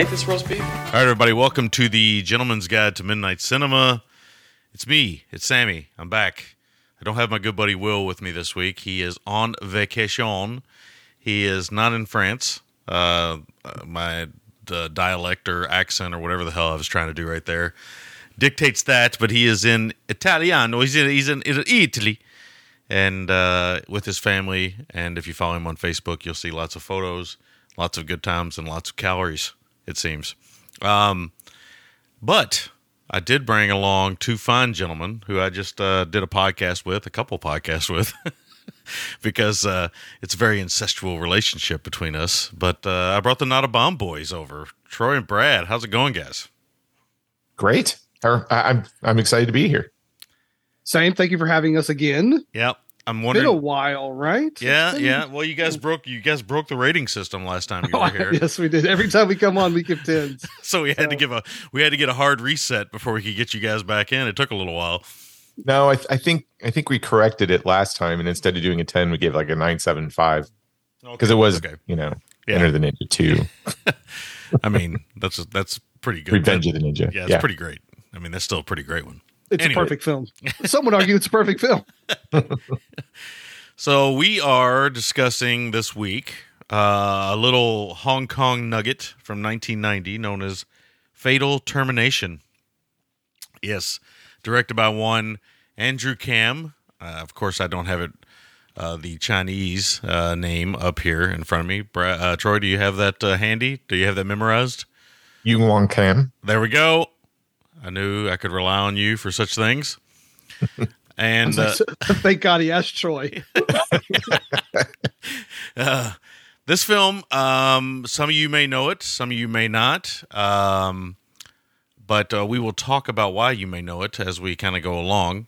Eat this roast beef? All right, everybody, welcome to the Gentleman's Guide to Midnight Cinema. It's me, it's Sammy. I'm back. I don't have my good buddy Will with me this week. He is on vacation. He is not in France. Uh, uh, my uh, dialect or accent or whatever the hell I was trying to do right there dictates that, but he is in Italiano. He's in, he's in Italy and uh, with his family. And if you follow him on Facebook, you'll see lots of photos, lots of good times, and lots of calories. It seems. Um, but I did bring along two fine gentlemen who I just uh, did a podcast with, a couple podcasts with, because uh, it's a very incestual relationship between us. But uh, I brought the Not a Bomb Boys over, Troy and Brad. How's it going, guys? Great. I- I'm I'm excited to be here. Same. Thank you for having us again. Yep. I'm Been a wondering. while, right? Yeah, been- yeah. Well, you guys broke you guys broke the rating system last time you Oh, were here. yes, we did. Every time we come on, we give tens. So we had to give a we had to get a hard reset before we could get you guys back in. It took a little while. No, I, th- I think I think we corrected it last time, and instead of doing a ten, we gave like a nine seven five because it was okay. you know Yeah. Enter the Ninja two, I mean, that's that's pretty good. Revenge of the Ninja. Yeah, it's pretty great. I mean, that's still a pretty great one. It's Anyway. a perfect film. Some would argue it's a perfect film. So we are discussing this week uh, a little Hong Kong nugget from 1990 known as Fatal Termination. Yes, directed by one Andrew Kam. Uh, of course, I don't have it uh, the Chinese uh, name up here in front of me. Bra- uh, Troy, do you have that uh, handy? Do you have that memorized? Yu Wong Cam. There we go. I knew I could rely on you for such things. And uh, Thank God he asked Troy. uh, this film, um, some of you may know it, some of you may not. Um, but uh, we will talk about why you may know it as we kind of go along,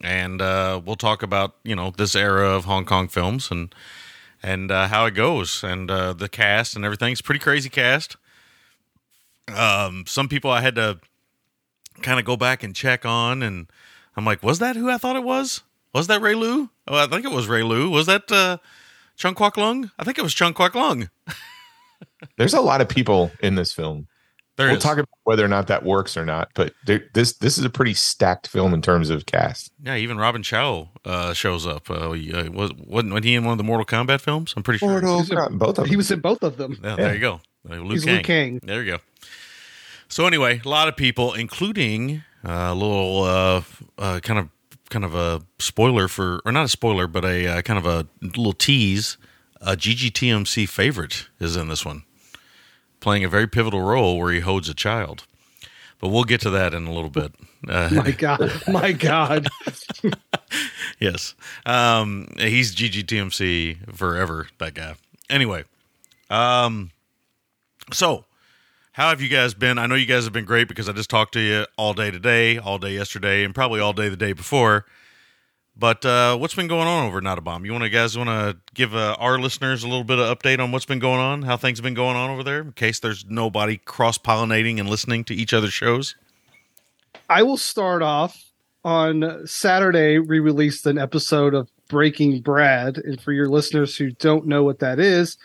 and uh, we'll talk about you know this era of Hong Kong films and and uh, how it goes and uh, the cast and everything. It's a pretty crazy cast. Um, some people I had to kind of go back and check on, and I'm like, was that who I thought it was? Was that Ray Lu? Oh, I think it was Ray Lu. Was that uh, Chung Kwok Lung? I think it was Chung Kwok Lung. There's a lot of people in this film. There we'll is. talk about whether or not that works or not, but there, this this is a pretty stacked film in terms of cast. Yeah, even Robin Shou uh, shows up. Uh, he, uh, was wasn't wasn't he in one of the Mortal Kombat films? I'm pretty sure. He's a- both of them. He was in both of them. Yeah, there you go. Uh, Liu He's Kang. Liu Kang. There you go. So anyway, a lot of people, including uh, a little uh, uh, kind of kind of a spoiler for, or not a spoiler, but a uh, kind of a little tease. A GGTMC favorite is in this one, playing a very pivotal role where he holds a child. But we'll get to that in a little bit. Uh, My God. My God. yes. Um, he's GGTMC forever, that guy. Anyway, um, so how have you guys been? I know you guys have been great because I just talked to you all day today, all day yesterday, and probably all day the day before. But uh, what's been going on over Not a Bomb? You want to guys want to give uh, our listeners a little bit of update on what's been going on, how things have been going on over there, in case there's nobody cross pollinating and listening to each other's shows. I will start off on Saturday. We released an episode of Breaking Brad, and for your listeners who don't know what that is,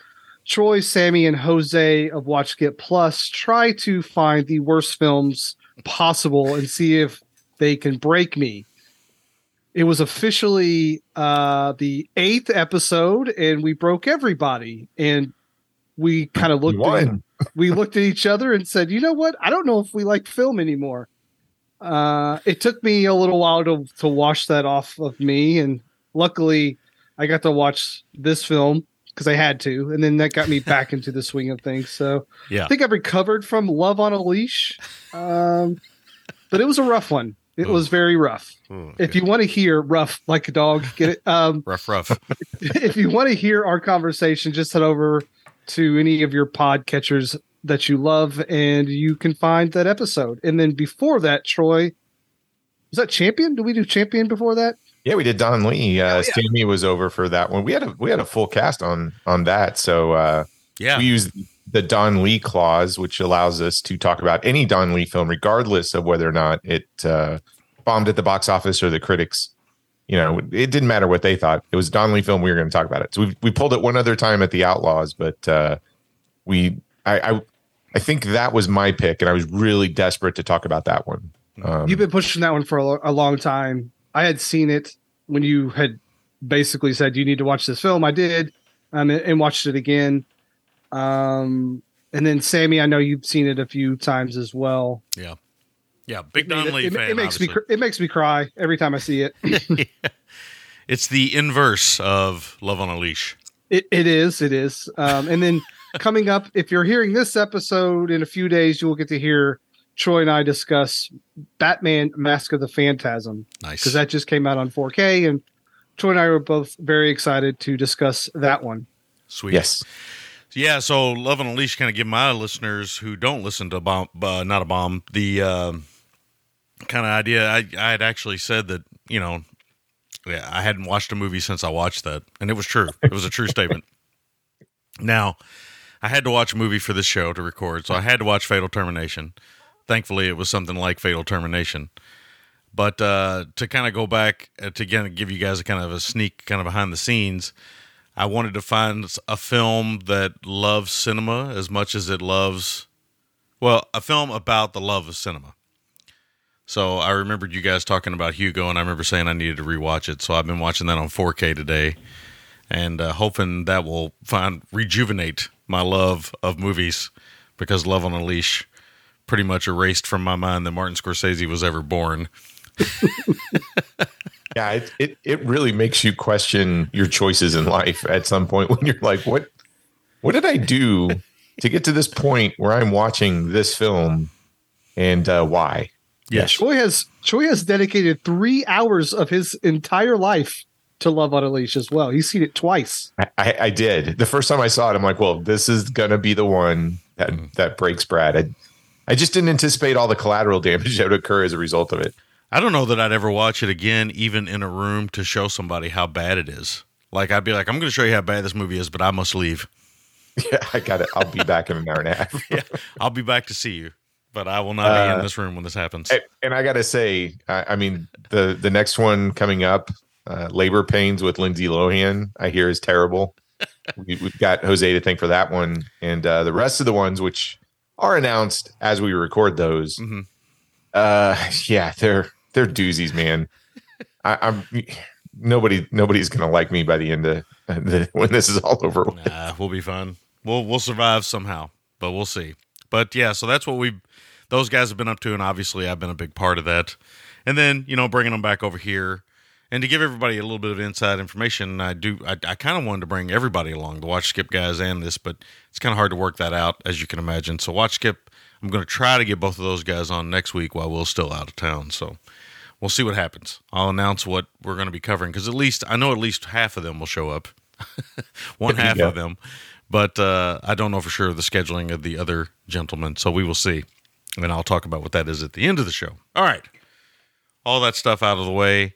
Troy, Sammy, and Jose of Watch Get Plus try to find the worst films possible and see if they can break me. It was officially uh, the eighth episode, and we broke everybody. And we kind of looked. At, we looked at each other and said, "You know what? I don't know if we like film anymore." Uh, it took me a little while to to wash that off of me, and luckily, I got to watch this film because I had to, and then that got me back into the swing of things. So Yeah. I think I've recovered from Love on a Leash, um, but it was a rough one. It was very rough. Ooh, If you want to hear rough like a dog, get it. Um, rough, rough. if you want to hear our conversation, just head over to any of your pod catchers that you love, and you can find that episode. And then before that, Troy, was that Champion? Did we do Champion before that? Yeah, we did Don Lee. Uh, yeah. Sammy was over for that one. We had a we had a full cast on on that. So uh, Yeah. we used the Don Lee clause, which allows us to talk about any Don Lee film, regardless of whether or not it uh, bombed at the box office or the critics. You know, it didn't matter what they thought. It was a Don Lee film. We were going to talk about it. So we we pulled it one other time at the Outlaws, but uh, we I, I I think that was my pick, and I was really desperate to talk about that one. Um, You've been pushing that one for a, lo- a long time. I had seen it when you had basically said you need to watch this film. I did, um, and, and watched it again. Um, and then Sammy, I know you've seen it a few times as well. yeah. Yeah. Big It, Don Lee it- fan. it makes me obviously. cr- it makes me cry every time I see it. It's the inverse of Love on a Leash. It it is, it is. Um, and then coming up, if you're hearing this episode in a few days, you will get to hear Troy and I discuss Batman: Mask of the Phantasm Nice. because that just came out on 4K, and Troy and I were both very excited to discuss that one. Sweet. yes, Yeah, so Love and a Leash kind of give my listeners who don't listen to bomb, uh, not a bomb, the uh, kind of idea. I I had actually said that you know, yeah, I hadn't watched a movie since I watched that, and it was true. It was a true statement. Now, I had to watch a movie for this show to record, so I had to watch Fatal Termination. Thankfully, it was something like Fatal Termination. But uh, to kind of go back uh, to of give you guys a kind of a sneak, kind of behind the scenes. I wanted to find a film that loves cinema as much as it loves, well, a film about the love of cinema. So I remembered you guys talking about Hugo, and I remember saying I needed to rewatch it. So I've been watching that on 4K today, and uh, hoping that will find rejuvenate my love of movies because Love on a Leash pretty much erased from my mind that Martin Scorsese was ever born. yeah, it, it it really makes you question your choices in life at some point when you're like, what what did I do to get to this point where I'm watching this film, and uh, why? Yes. Choi has Troy has dedicated three hours of his entire life to Love on a Leash as well. He's seen it twice. I, I, I did. The first time I saw it, I'm like, well, this is gonna be the one that that breaks Brad. I, I just didn't anticipate all the collateral damage that would occur as a result of it. I don't know that I'd ever watch it again, even in a room, to show somebody how bad it is. Like I'd be like, I'm going to show you how bad this movie is, but I must leave. Yeah, I got it. I'll be back in an hour and a half. Yeah, I'll be back to see you, but I will not be Uh, in this room when this happens. And- I gotta say, I, I mean, the the next one coming up, uh, Labor Pains with Lindsay Lohan, I hear is terrible. we, we've got Jose to thank for that one, and uh, the rest of the ones which are announced as we record those. Mhm. Uh, yeah, they're they're doozies, man. I, I'm nobody nobody's gonna like me by the end of the, when this is all over. with. Nah, we'll be fine. We'll we'll survive somehow, but we'll see. But yeah, so that's what we those guys have been up to, and obviously I've been a big part of that. And then you know bringing them back over here, and to give everybody a little bit of inside information, I do I, I kind of wanted to bring everybody along, the Watch Skip guys and this, but it's kind of hard to work that out as you can imagine. So Watch Skip, I'm going to try to get both of those guys on next week while Will's still out of town. So we'll see what happens. I'll announce what we're going to be covering because at least I know at least half of them will show up. One half go. of them, but uh, I don't know for sure the scheduling of the other gentlemen. So we will see, and I'll talk about what that is at the end of the show. All right, all that stuff out of the way.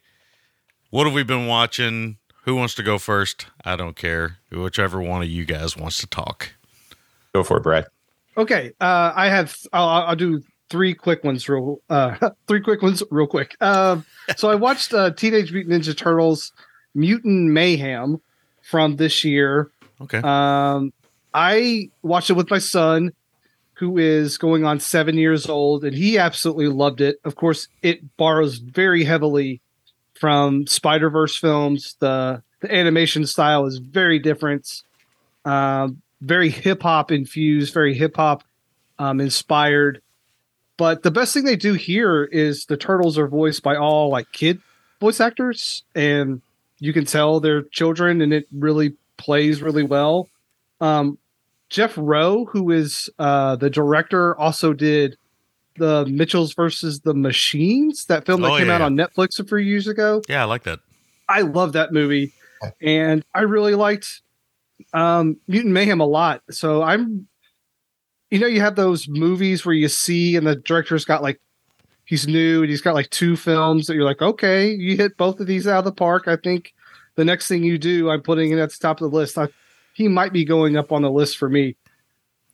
What have we been watching? Who wants to go first? I don't care. Whichever one of you guys wants to talk. Go for it, Brad. Okay, uh, I have. I'll, I'll do three quick ones. Real, uh, three quick ones, real quick. Uh, so I watched uh, Teenage Mutant Ninja Turtles: Mutant Mayhem from this year. Okay. Um, I watched it with my son, who is going on seven years old, and he absolutely loved it. Of course, it borrows very heavily from Spider Verse films. The the animation style is very different, um, very hip hop infused, very hip hop um, inspired. But the best thing they do here is the turtles are voiced by all like kid voice actors, and you can tell they're children, and it really plays really well. Um, Jeff Rowe, who is uh, the director, also did the Mitchells versus the Machines, that film that Oh, came yeah, out yeah. on Netflix a few years ago. Yeah, I like that. I love that movie, and I really liked um, Mutant Mayhem a lot. So I'm, you know, you have those movies where you see, and the director's got like, he's new and he's got like two films that you're like, okay, you hit both of these out of the park. I think the next thing you do, I'm putting it at the top of the list. I, he might be going up on the list for me.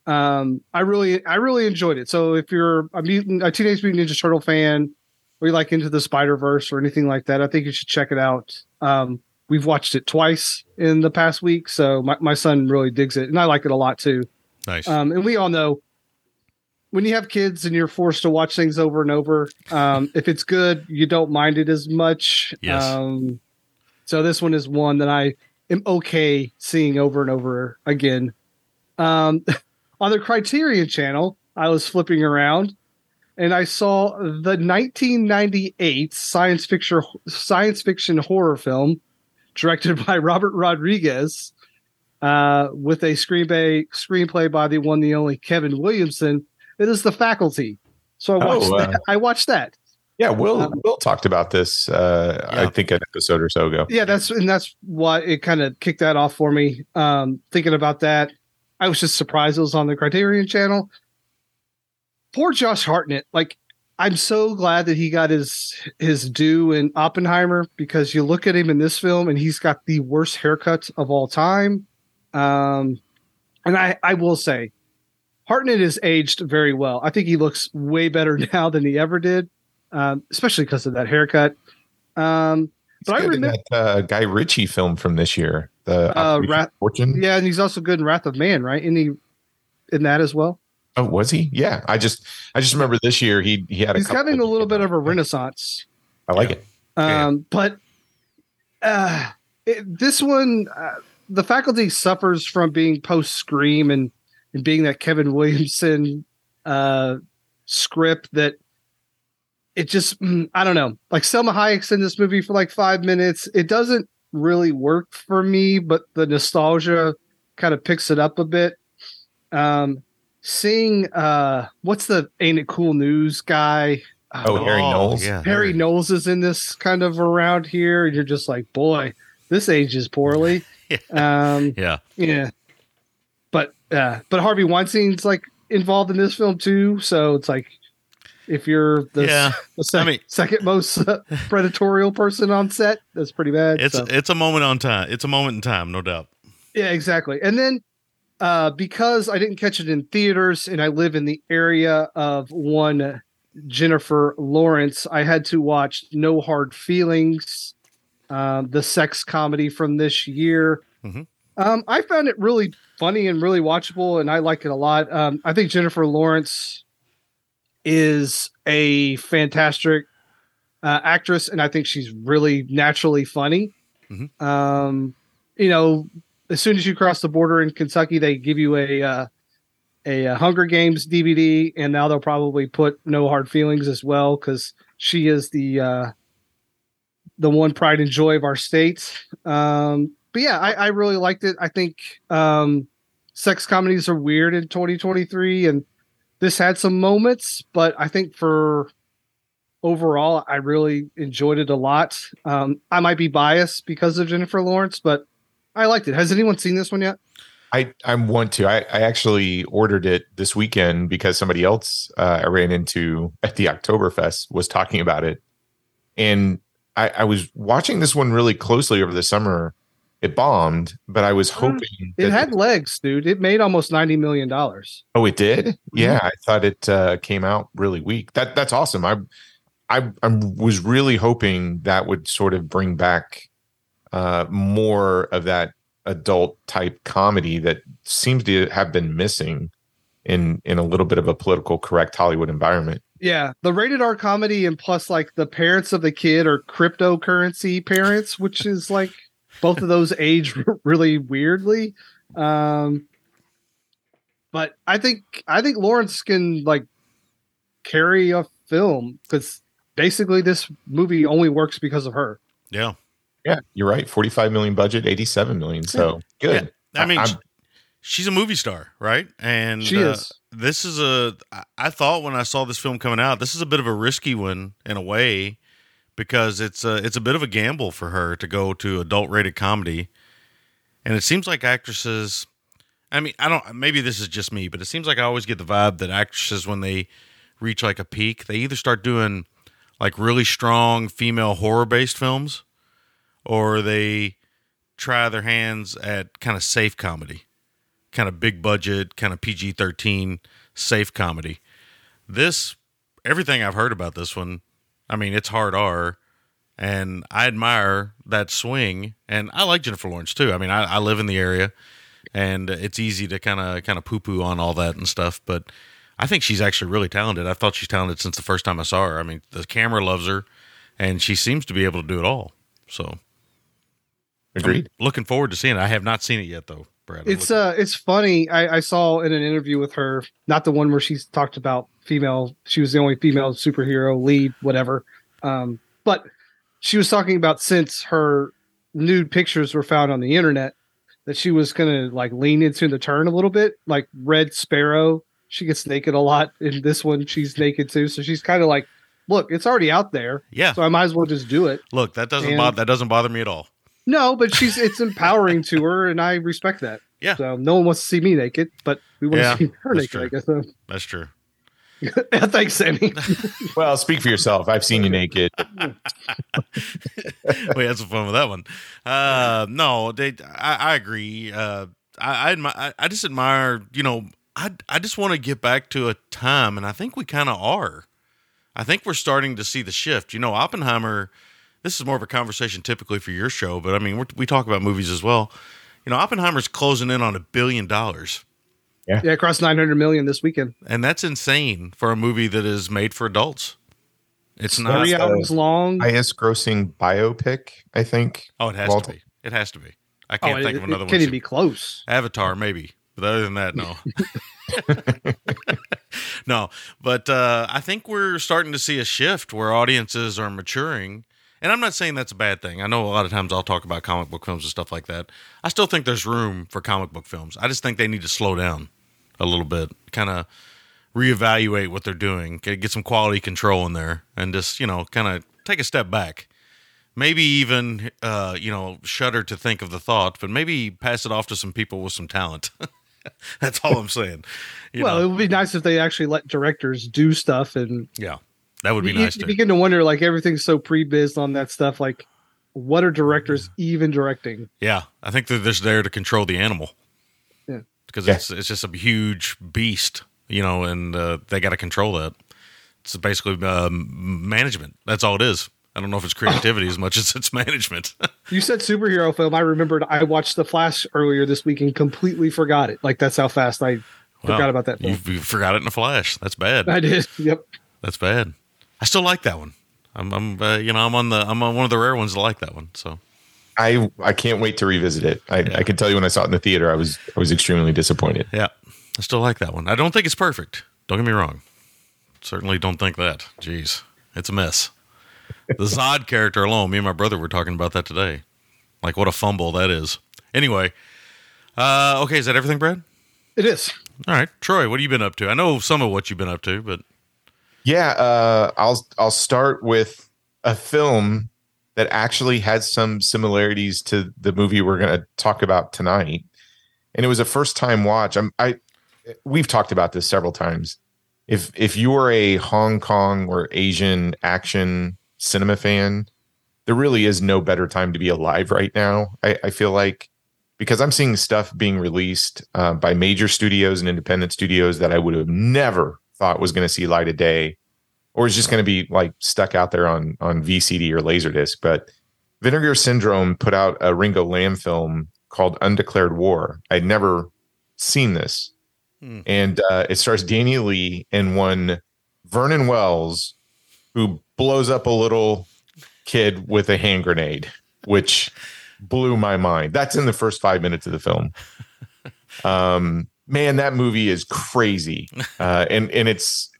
Um, I really, I really enjoyed it. So if you're a mutant, a Teenage Mutant Ninja Turtle fan, or you like into the Spider Verse or anything like that, I think you should check it out. Um, we've watched it twice in the past week, so my, my son really digs it, and I like it a lot too. Nice. Um, and we all know when you have kids and you're forced to watch things over and over, um, if it's good, you don't mind it as much. Yes. Um, so this one is one that I am okay seeing over and over again. Um, on the Criterion channel, I was flipping around and I saw the 1998 science fiction science fiction horror film directed by Robert Rodriguez uh, with a screenplay screenplay by the one the only Kevin Williamson. It is The Faculty. So I Oh, watched uh, that. I watched that. Yeah, Will Um, Will talked about this. Uh, I think an episode or so ago. Yeah, that's and that's why it kind of kicked that off for me. Um, thinking about that, I was just surprised it was on the Criterion channel. Poor Josh Hartnett. Like, I'm so glad that he got his his due in Oppenheimer because you look at him in this film and he's got the worst haircut of all time. Um, and I I will say, Hartnett has aged very well. I think he looks way better now than he ever did, um, especially because of that haircut. Um, but I remember. that uh, Guy Ritchie film from this year, the Uh, Rat- Fortune. Yeah, and he's also good in Wrath of Man, right? In he in that as well. Oh, was he? Yeah, I just I just remember this year he he had He's having a little bit of a renaissance. I like Yeah. it. Yeah. Um, but uh, it, this one, uh, the faculty suffers from being post Scream and and being that Kevin Williamson uh, script that it just mm, I don't know. Like Salma Hayek's in this movie for like five minutes. It doesn't really work for me, but the nostalgia kind of picks it up a bit. Um, seeing uh, what's the Ain't It Cool News guy? Oh, Harry Knowles? Yeah, Harry Knowles is in this kind of around here. and You're just like, boy, this ages poorly. um, Yeah. yeah, but uh, but Harvey Weinstein's like involved in this film too. So it's like if you're the, Yeah. the sec- I mean- second most uh, predatorial person on set, that's pretty bad. It's so. it's a moment on time. It's a moment in time, no doubt. Yeah, exactly. And then uh, because I didn't catch it in theaters and I live in the area of one Jennifer Lawrence, I had to watch No Hard Feelings, um, the sex comedy from this year. Mhm. Um, I found it really funny and really watchable, and I like it a lot. Um, I think Jennifer Lawrence is a fantastic uh, actress, and I think she's really naturally funny. Mhm. Um, you know, as soon as you cross the border in Kentucky, they give you a uh, a, uh Hunger Games DVD, and now they'll probably put No Hard Feelings as well because she is the uh, the one pride and joy of our state. Um, but yeah, I, I really liked it. I think um, sex comedies are weird in 2023, and this had some moments, but I think for overall, I really enjoyed it a lot. Um, I might be biased because of Jennifer Lawrence, but I liked it. Has anyone seen this one yet? I I want to. I, I actually ordered it this weekend because somebody else uh, I ran into at the Oktoberfest was talking about it, and I, I was watching this one really closely over the summer. It bombed, but I was hoping It had legs, dude. It made almost ninety million dollars. Oh, it did. Mm-hmm. Yeah, I thought it uh, came out really weak. That that's awesome. I I I was really hoping that would sort of bring back uh, more of that adult type comedy that seems to have been missing in in a little bit of a political correct Hollywood environment. Yeah, the rated R comedy and plus like the parents of the kid are cryptocurrency parents, which is like both of those age really weirdly. Um, but I think I think Lawrence can like carry a film because basically this movie only works because of her. Yeah. Yeah, you're right. 45 million budget, 87 million. So good. I mean, I- sh- she's a movie star, right? And She uh, is. This is a. I thought when I saw this film coming out, this is a bit of a risky one in a way, because it's a it's a bit of a gamble for her to go to adult rated comedy, and it seems like actresses. I mean, I don't. Maybe this is just me, but it seems like I always get the vibe that actresses when they reach like a peak, they either start doing like really strong female horror based films, or they try their hands at kind of safe comedy, kind of big budget, kind of PG 13 safe comedy. This, everything I've heard about this one, I mean, it's hard R, and I admire that swing, and I like Jennifer Lawrence too. I mean, I, I live in the area, and it's easy to kind of kind of poo poo on all that and stuff, but I think she's actually really talented. I thought she's talented since the first time I saw her. I mean, the camera loves her, and she seems to be able to do it all. So agreed. I'm looking forward to seeing it. I have not seen it yet, though, Brad. I'm It's uh it's funny. I, I saw in an interview with her, not the one where she's talked about female. She was the only female superhero lead, whatever. Um, but she was talking about since her nude pictures were found on the internet, that she was gonna like lean into the turn a little bit, like Red Sparrow. She gets naked a lot. In this one, she's naked too. So she's kind of like, look, it's already out there, yeah. so I might as well just do it. Look, that doesn't And- bother that doesn't bother me at all. No, but she's it's empowering to her, and I respect that. Yeah. So no one wants to see me naked, but we want Yeah, to see her naked. true. I guess. That's true. Thanks, Sammy. Well, speak for yourself. I've seen you naked. we had some fun with that one. Uh, no, they. I, I agree. Uh, I, I admi- I I just admire. You know, I I just want to get back to a time, and I think we kind of are. I think we're starting to see the shift. You know, Oppenheimer. This is more of a conversation typically for your show, but I mean, we're, we talk about movies as well. You know, Oppenheimer's closing in on a billion dollars. Yeah, yeah, across 900 million this weekend. and that's insane for a movie that is made for adults. It's not. Three hours long. Highest grossing biopic, I think. Oh, it has Well, to be. It has to be. I oh, can't it, think of another one. it another can't one. even be close. Avatar, maybe, but other than that, no. no, but uh, I think we're starting to see a shift where audiences are maturing. And I'm not saying that's a bad thing. I know a lot of times I'll talk about comic book films and stuff like that. I still think there's room for comic book films. I just think they need to slow down a little bit, kind of reevaluate what they're doing, get, get some quality control in there, and just you know, kind of take a step back. Maybe even uh, you know, shudder to think of the thought, but maybe pass it off to some people with some talent. That's all I'm saying. You well, know? it would be nice if they actually let directors do stuff, and yeah, that would be you, nice you too. begin to wonder, like everything's so pre-biz on that stuff. Like, what are directors even directing? Yeah, I think they're just there to control the animal. Because Yeah. it's it's just a huge beast, you know, and uh, they got to control that. It's basically um, management. That's all it is. I don't know if it's creativity as much as it's management. You said superhero film. I remembered I watched The Flash earlier this week and completely forgot it. Like that's how fast I forgot about that film. You, you forgot it in a flash. That's bad. I did. Yep. That's bad. I still like that one. I'm, I'm uh, you know, I'm on the, I'm on one of the rare ones that like that one. So I I can't wait to revisit it. I, Yeah. I can tell you when I saw it in the theater, I was I was extremely disappointed. yeah, I still like that one. I don't think it's perfect. Don't get me wrong. Certainly don't think that. Jeez, it's a mess. The Zod character alone. Me and my brother were talking about that today. Like what a fumble that is. Anyway, uh, okay, is that everything, Brad? It is. All right, Troy, what have you been up to? I know some of what you've been up to, but Yeah, uh, I'll I'll start with a film that actually has some similarities to the movie we're going to talk about tonight, and it was a first time watch. I'm I we've talked about this several times. If if you are a Hong Kong or Asian action cinema fan, there really is no better time to be alive right now. I, I feel like because I'm seeing stuff being released uh, by major studios and independent studios that I would have never thought was going to see light of day, or is just going to be like stuck out there on on VCD or Laserdisc. But Vinegar Syndrome put out a Ringo Lam film called Undeclared War. I'd never seen this, Hmm. and uh, it stars Daniel Lee and one Vernon Wells, who blows up a little kid with a hand grenade, which blew my mind. That's in the first five minutes of the film. Um, man, that movie is crazy, uh, and and it's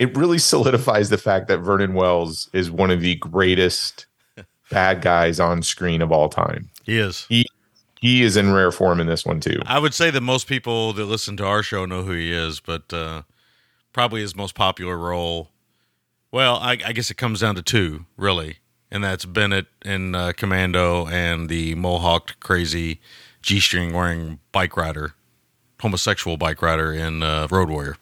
it really solidifies the fact that Vernon Wells is one of the greatest bad guys on screen of all time. He is. He he is in rare form in this one too. I would say that most people that listen to our show know who he is, but uh, probably his most popular role. Well, I, I guess it comes down to two, really, and that's Bennett in uh, Commando and the mohawked, crazy, g-string wearing bike rider, homosexual bike rider in uh, Road Warrior.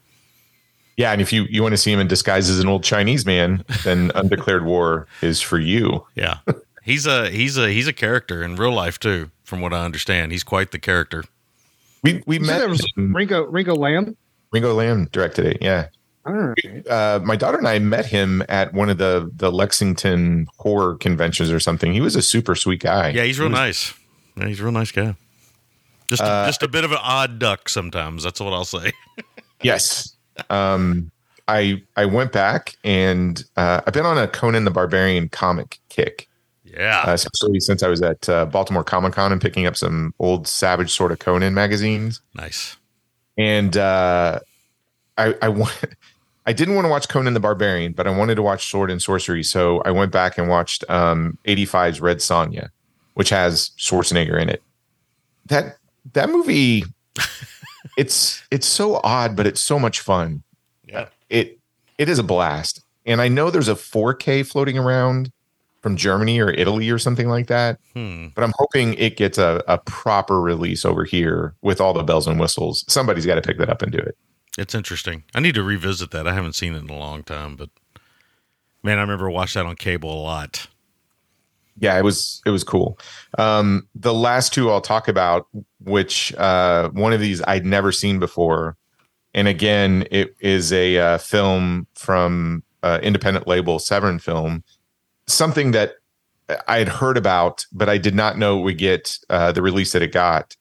Yeah, and if you you want to see him in disguise as an old Chinese man, then Undeclared War is for you. Yeah, he's a he's a he's a character in real life too. From what I understand, he's quite the character. We we You met there was him- Ringo Ringo Lam. Ringo Lam directed it. Yeah, All right. uh, my daughter and I met him at one of the the Lexington horror conventions or something. He was a super sweet guy. Yeah, he's real nice. Yeah, he's a real nice guy. Just Uh, just a bit of an odd duck sometimes. That's what I'll say. Yes. Um, I I went back and uh, I've been on a Conan the Barbarian comic kick, Yeah. uh, especially since I was at uh, Baltimore Comic Con and picking up some old Savage Sword of Conan magazines. nice. And uh, I I want. I didn't want to watch Conan the Barbarian, but I wanted to watch Sword and Sorcery, so I went back and watched um, 85's Red Sonja, which has Schwarzenegger in it. That that movie, it's it's so odd, but it's so much fun Yeah. it it is a blast and i know there's a 4k floating around from germany or italy or something like that Hmm. but i'm hoping it gets a, a proper release over here with all the bells and whistles somebody's got to pick that up and do it It's interesting. I need to revisit that. I haven't seen it in a long time, but man, I remember watching that on cable a lot. Yeah it was it was cool. Um the last two i'll talk about which uh one of these i'd never seen before and again it is a uh, film from uh, independent label severin film something that i had heard about but i did not know it would get uh, the release that it got.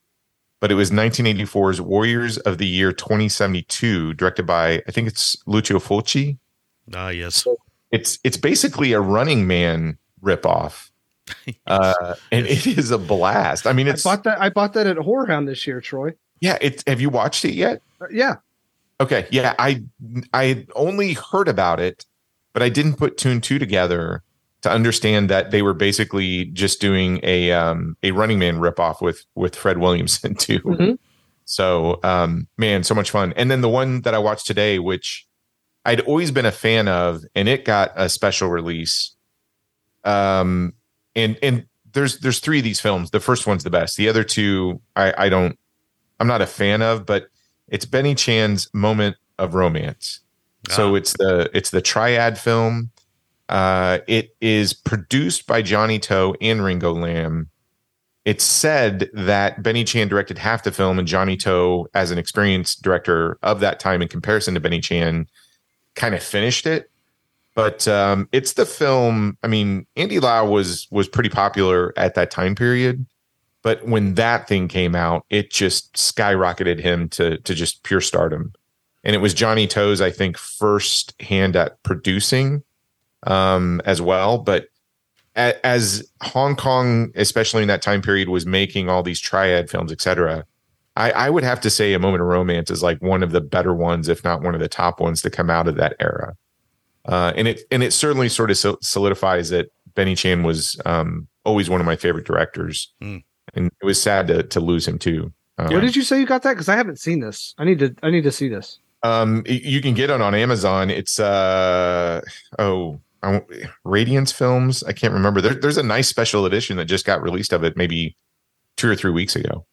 But it was 1984's warriors of the year 2072 directed by i think it's lucio fulci. Ah, yes. it's it's basically a running man ripoff uh and it is a blast i mean I bought that. I bought that at Horror Hound this year, Troy. yeah it's have you watched it yet Uh, yeah. okay yeah i i only heard about it but i didn't put two and two together to understand that they were basically just doing a um a running man ripoff with with fred williamson too Mhm. so um man so much fun and then the one that i watched today which i'd always been a fan of and it got a special release um and and there's there's three of these films. The first one's the best. The other two i i don't i'm not a fan of but it's benny chan's moment of romance. So Ah. it's the it's the triad film. Uh it is produced by johnnie to and ringo lam it's said that benny chan directed half the film and johnnie to as an experienced director of that time in comparison to benny chan kind of finished it but um, it's the film. I mean, Andy Lau was was pretty popular at that time period, but when that thing came out, it just skyrocketed him to to just pure stardom. And it was Johnnie To's, I think, first hand at producing um, as well. But a- as Hong Kong, especially in that time period, was making all these triad films, etc. I, I would have to say A Moment of Romance is like one of the better ones, if not one of the top ones to come out of that era. Uh, and it and it certainly sort of solidifies that Benny Chan was um, always one of my favorite directors, Hmm. and it was sad to to lose him too. Um, Where did you say you got that? Because I haven't seen this. I need to. I need to see this. um, you can get it on Amazon. It's uh oh, I Radiance Films. I can't remember. There, there's a nice special edition that just got released of it maybe two or three weeks ago.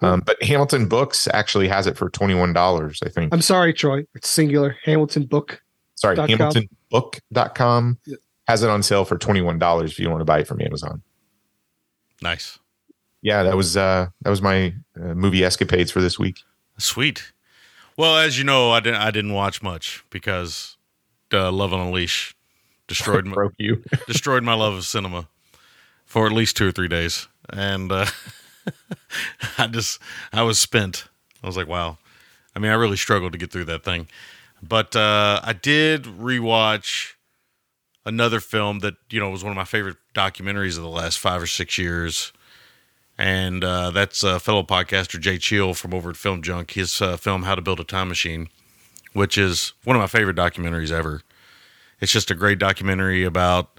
Um, but Hamilton Books actually has it for twenty one dollars. I think. I'm sorry, Troy. It's singular. Hamilton book. Sorry, dot com. HamiltonBook.com has it on sale for twenty one dollars if you want to buy it from Amazon. Nice. Yeah, that was uh, that was my uh, movie escapades for this week. Sweet. Well, as you know, I didn't I didn't watch much because uh, Love on a Leash destroyed my, Broke you. destroyed my love of cinema for at least two or three days, and uh, I just I was spent. I was like, wow. I mean, I really struggled to get through that thing, but uh, I did rewatch another film that you know was one of my favorite documentaries of the last five or six years. And uh, that's uh, fellow podcaster Jay Cheel from over at Film Junk. His uh, film "How to Build a Time Machine," which is one of my favorite documentaries ever. It's just a great documentary about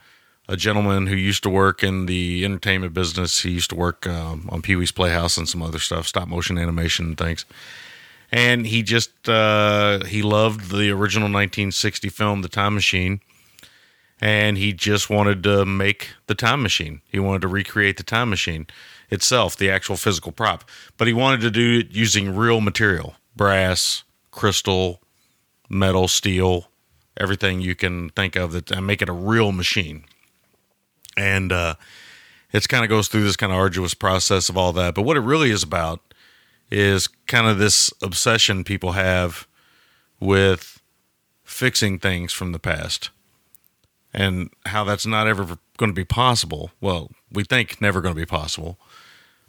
a gentleman who used to work in the entertainment business. He used to work um, on Pee Wee's Playhouse and some other stuff, stop motion animation and things. And he just uh, he loved the original 1960 film, The Time Machine, and he just wanted to make the time machine. He wanted to recreate the time machine itself, the actual physical prop, but he wanted to do it using real material, brass, crystal, metal, steel, everything you can think of that and make it a real machine. And uh, it's kind of goes through this kind of arduous process of all that. But what it really is about is kind of this obsession people have with fixing things from the past and how that's not ever going to be possible. Well, we think never going to be possible.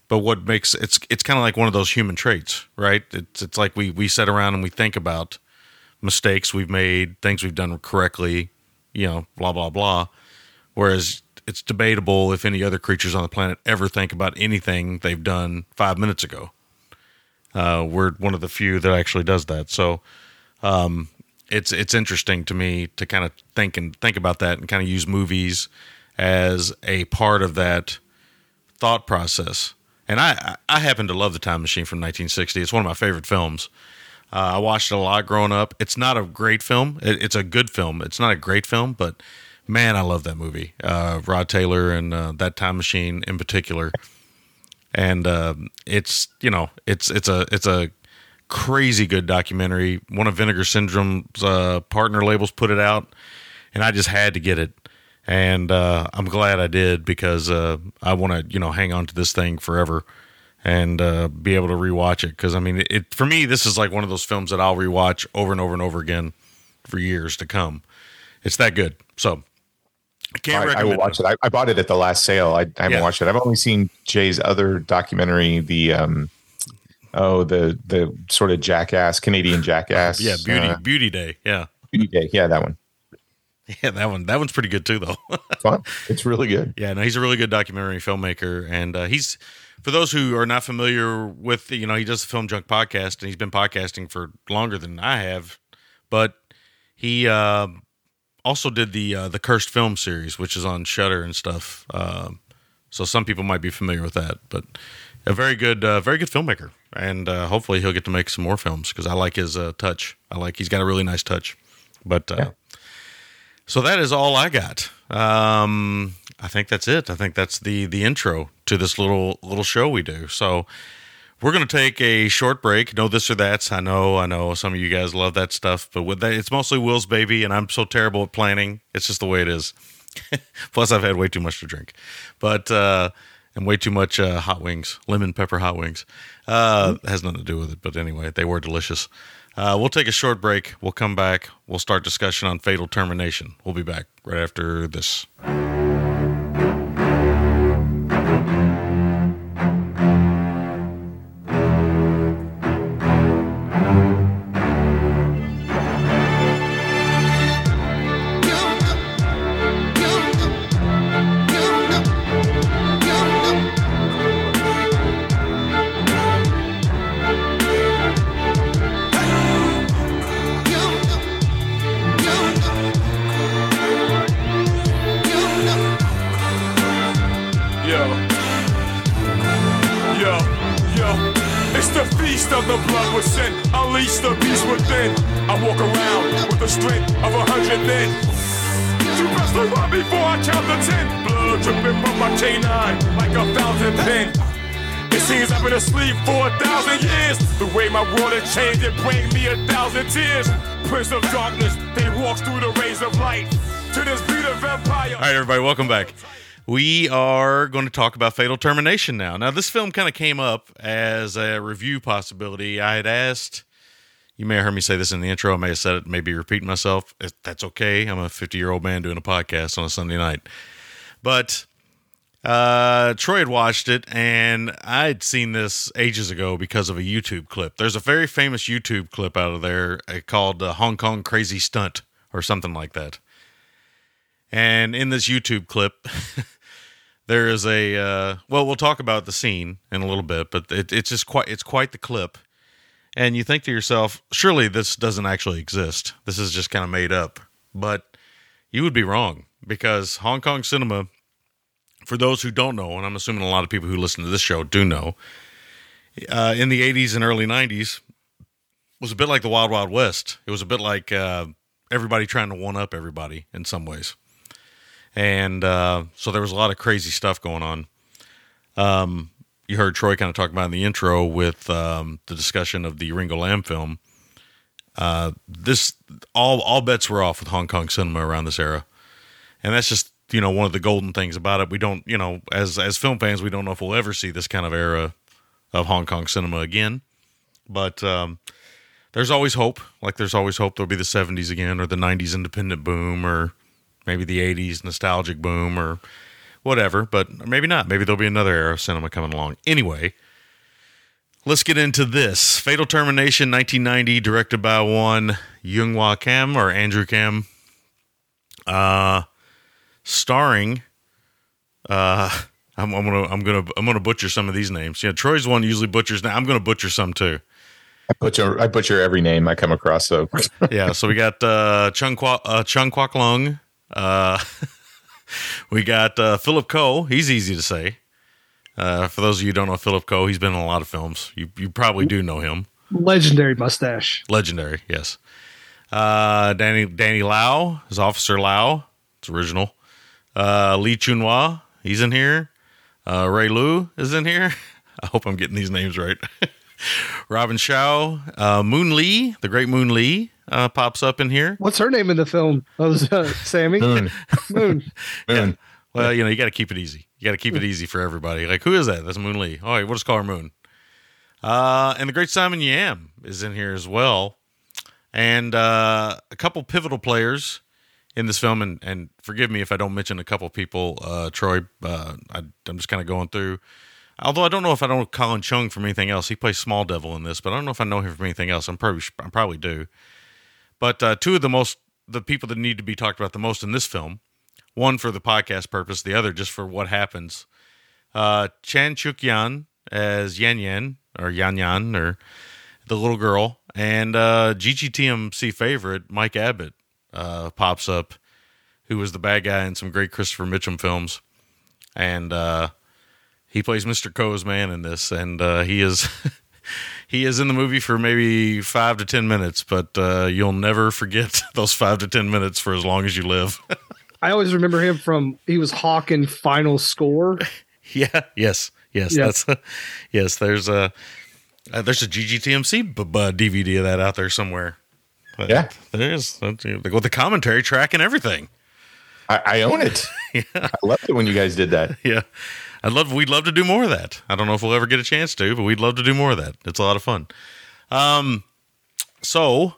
But what makes it's it's kind of like one of those human traits, right? It's it's like we we sit around and we think about mistakes we've made, things we've done correctly, you know, blah blah blah. Whereas it's debatable if any other creatures on the planet ever think about anything they've done five minutes ago. Uh, we're one of the few that actually does that. So um, it's it's interesting to me to kind of think and think about that and kind of use movies as a part of that thought process. And I I happen to love the Time Machine from 1960. It's one of my favorite films. Uh, I watched it a lot growing up. It's not a great film. It, it's a good film. It's not a great film, but man, I love that movie. Uh, Rod Taylor and uh, that Time Machine in particular. And um, it's you know it's it's a it's a crazy good documentary. One of Vinegar Syndrome's uh, partner labels put it out, and I just had to get it. And uh, I'm glad I did because uh, I want to, you know, hang on to this thing forever and uh, be able to rewatch it. Because I mean, it for me, this is like one of those films that I'll rewatch over and over and over again for years to come. It's that good. So I can't I, I recommend will watch it. I, I bought it at the last sale. I, I haven't Yeah. watched it. I've only seen Jay's other documentary, the um, oh the the sort of jackass Canadian jackass. Yeah, beauty uh, beauty day. Yeah, Beauty Day. Yeah, that one. yeah, that one that one's pretty good too, though. Fun. It's really good. Yeah, no, he's a really good documentary filmmaker, and uh, he's for those who are not familiar with, you know, he does the Film Junk podcast, and he's been podcasting for longer than I have, but he uh, also did the uh, the Cursed Film series, which is on Shudder and stuff. Um so some people might be familiar with that, but a very good, uh, very good filmmaker, and uh, hopefully he'll get to make some more films because I like his uh, touch. I like he's got a really nice touch, but. Uh, Yeah. so that is all I got. Um, I think that's it. I think that's the the intro to this little little show we do. So we're gonna take a short break. No this or that's. I know. I know. Some of you guys love that stuff, but with that, it's mostly Will's baby, and I'm so terrible at planning. It's just the way it is. Plus, I've had way too much to drink, but uh, and way too much uh, hot wings, lemon pepper hot wings. Uh, Has nothing to do with it, but anyway, they were delicious. Uh, we'll take a short break. We'll come back. We'll start discussion on fatal termination. We'll be back right after this. Has changed, it brings me a thousand tears. Prince of darkness, they through the rays of light. To Raiders beat a vampire. All right, everybody, welcome back. We are going to talk about Fatal Termination now. Now, this film kind of came up as a review possibility. I had asked, you may have heard me say this in the intro. I may have said it, maybe repeating myself. That's okay. I'm a 50 year old man doing a podcast on a Sunday night. But uh, Troy had watched it, and I'd seen this ages ago because of a YouTube clip. There's a very famous YouTube clip out of there uh, called uh, Hong Kong Crazy Stunt or something like that. And in this YouTube clip, there is a uh, well, we'll talk about the scene in a little bit, but it, it's just quite it's quite the clip. And you think to yourself, surely this doesn't actually exist. This is just kind of made up. But you would be wrong because Hong Kong cinema, for those who don't know, and I'm assuming a lot of people who listen to this show do know, uh, in the 80s and early 90s was a bit like the Wild Wild West. It was a bit like uh, everybody trying to one up everybody in some ways and uh, so there was a lot of crazy stuff going on. Um, you heard Troy kind of talk about in the intro with um, the discussion of the Ringo Lam film. Uh, this all all bets were off with Hong Kong cinema around this era, and that's just you know one of the golden things about it. We don't you know as as film fans we don't know if we'll ever see this kind of era of Hong Kong cinema again, but um, there's always hope. Like there's always hope there'll be the '70s again or the '90s independent boom or maybe the 80s nostalgic boom or whatever, but maybe not. Maybe there'll be another era of cinema coming along. Anyway, let's get into this. Fatal Termination 1990, directed by one Yung Hwa Kam or Andrew Kam. Uh, starring uh I'm, I'm, gonna I'm gonna I'm gonna butcher some of these names. Yeah, Troy's one usually butchers. Now I'm gonna butcher some too. I butcher, I butcher every name I come across. So yeah, so we got uh, Chung Kwa, uh, Chung Kwak Lung, uh, we got uh, Philip Ko. He's easy to say. Uh, for those of you who don't know Philip Ko, he's been in a lot of films. You you probably do know him. Legendary mustache. Legendary, yes. Uh, Danny Danny Lau is Officer Lau. It's original. Uh, Lee Chunhua, he's in here. Uh, Ray Lu is in here. I hope I'm getting these names right. Robin Shou, uh, Moon Lee, the great Moon Lee, uh, pops up in here. What's her name in the film? That was uh, Sammy. Moon, Moon. Moon. Well, you know, you got to keep it easy. You got to keep it easy for everybody. Like, who is that? That's Moon Lee. All right, we'll just call her Moon. Uh, and the great Simon Yam is in here as well, and uh, a couple pivotal players in this film. And, and forgive me if I don't mention a couple people. Uh, Troy, uh, I, I'm just kind of going through. Although I don't know if I don't know Colin Chung from anything else. He plays Small Devil in this, but I don't know if I know him from anything else. I'm probably I probably do. But uh, two of the most the people that need to be talked about the most in this film, one for the podcast purpose, the other just for what happens. Uh, Chan Chuk Yan as Yan Yan or Yan Yan or the little girl, and uh, GGTMC favorite Mike Abbott uh, pops up, who was the bad guy in some great Christopher Mitchum films, and uh, he plays Mr. Ko's man in this, and uh, he is he is in the movie for maybe five to ten minutes, but uh, you'll never forget those five to ten minutes for as long as you live. I always remember him from he was Hawk in Final Score. yeah. Yes. Yes. Yeah. That's yes. There's a uh, there's a GGTMC b- b- DVD of that out there somewhere. But Yeah. There's like with the commentary track and everything. I, I own it. yeah. I loved it when you guys did that. Yeah. I'd love we'd love to do more of that. I don't know if we'll ever get a chance to, but we'd love to do more of that. It's a lot of fun. Um so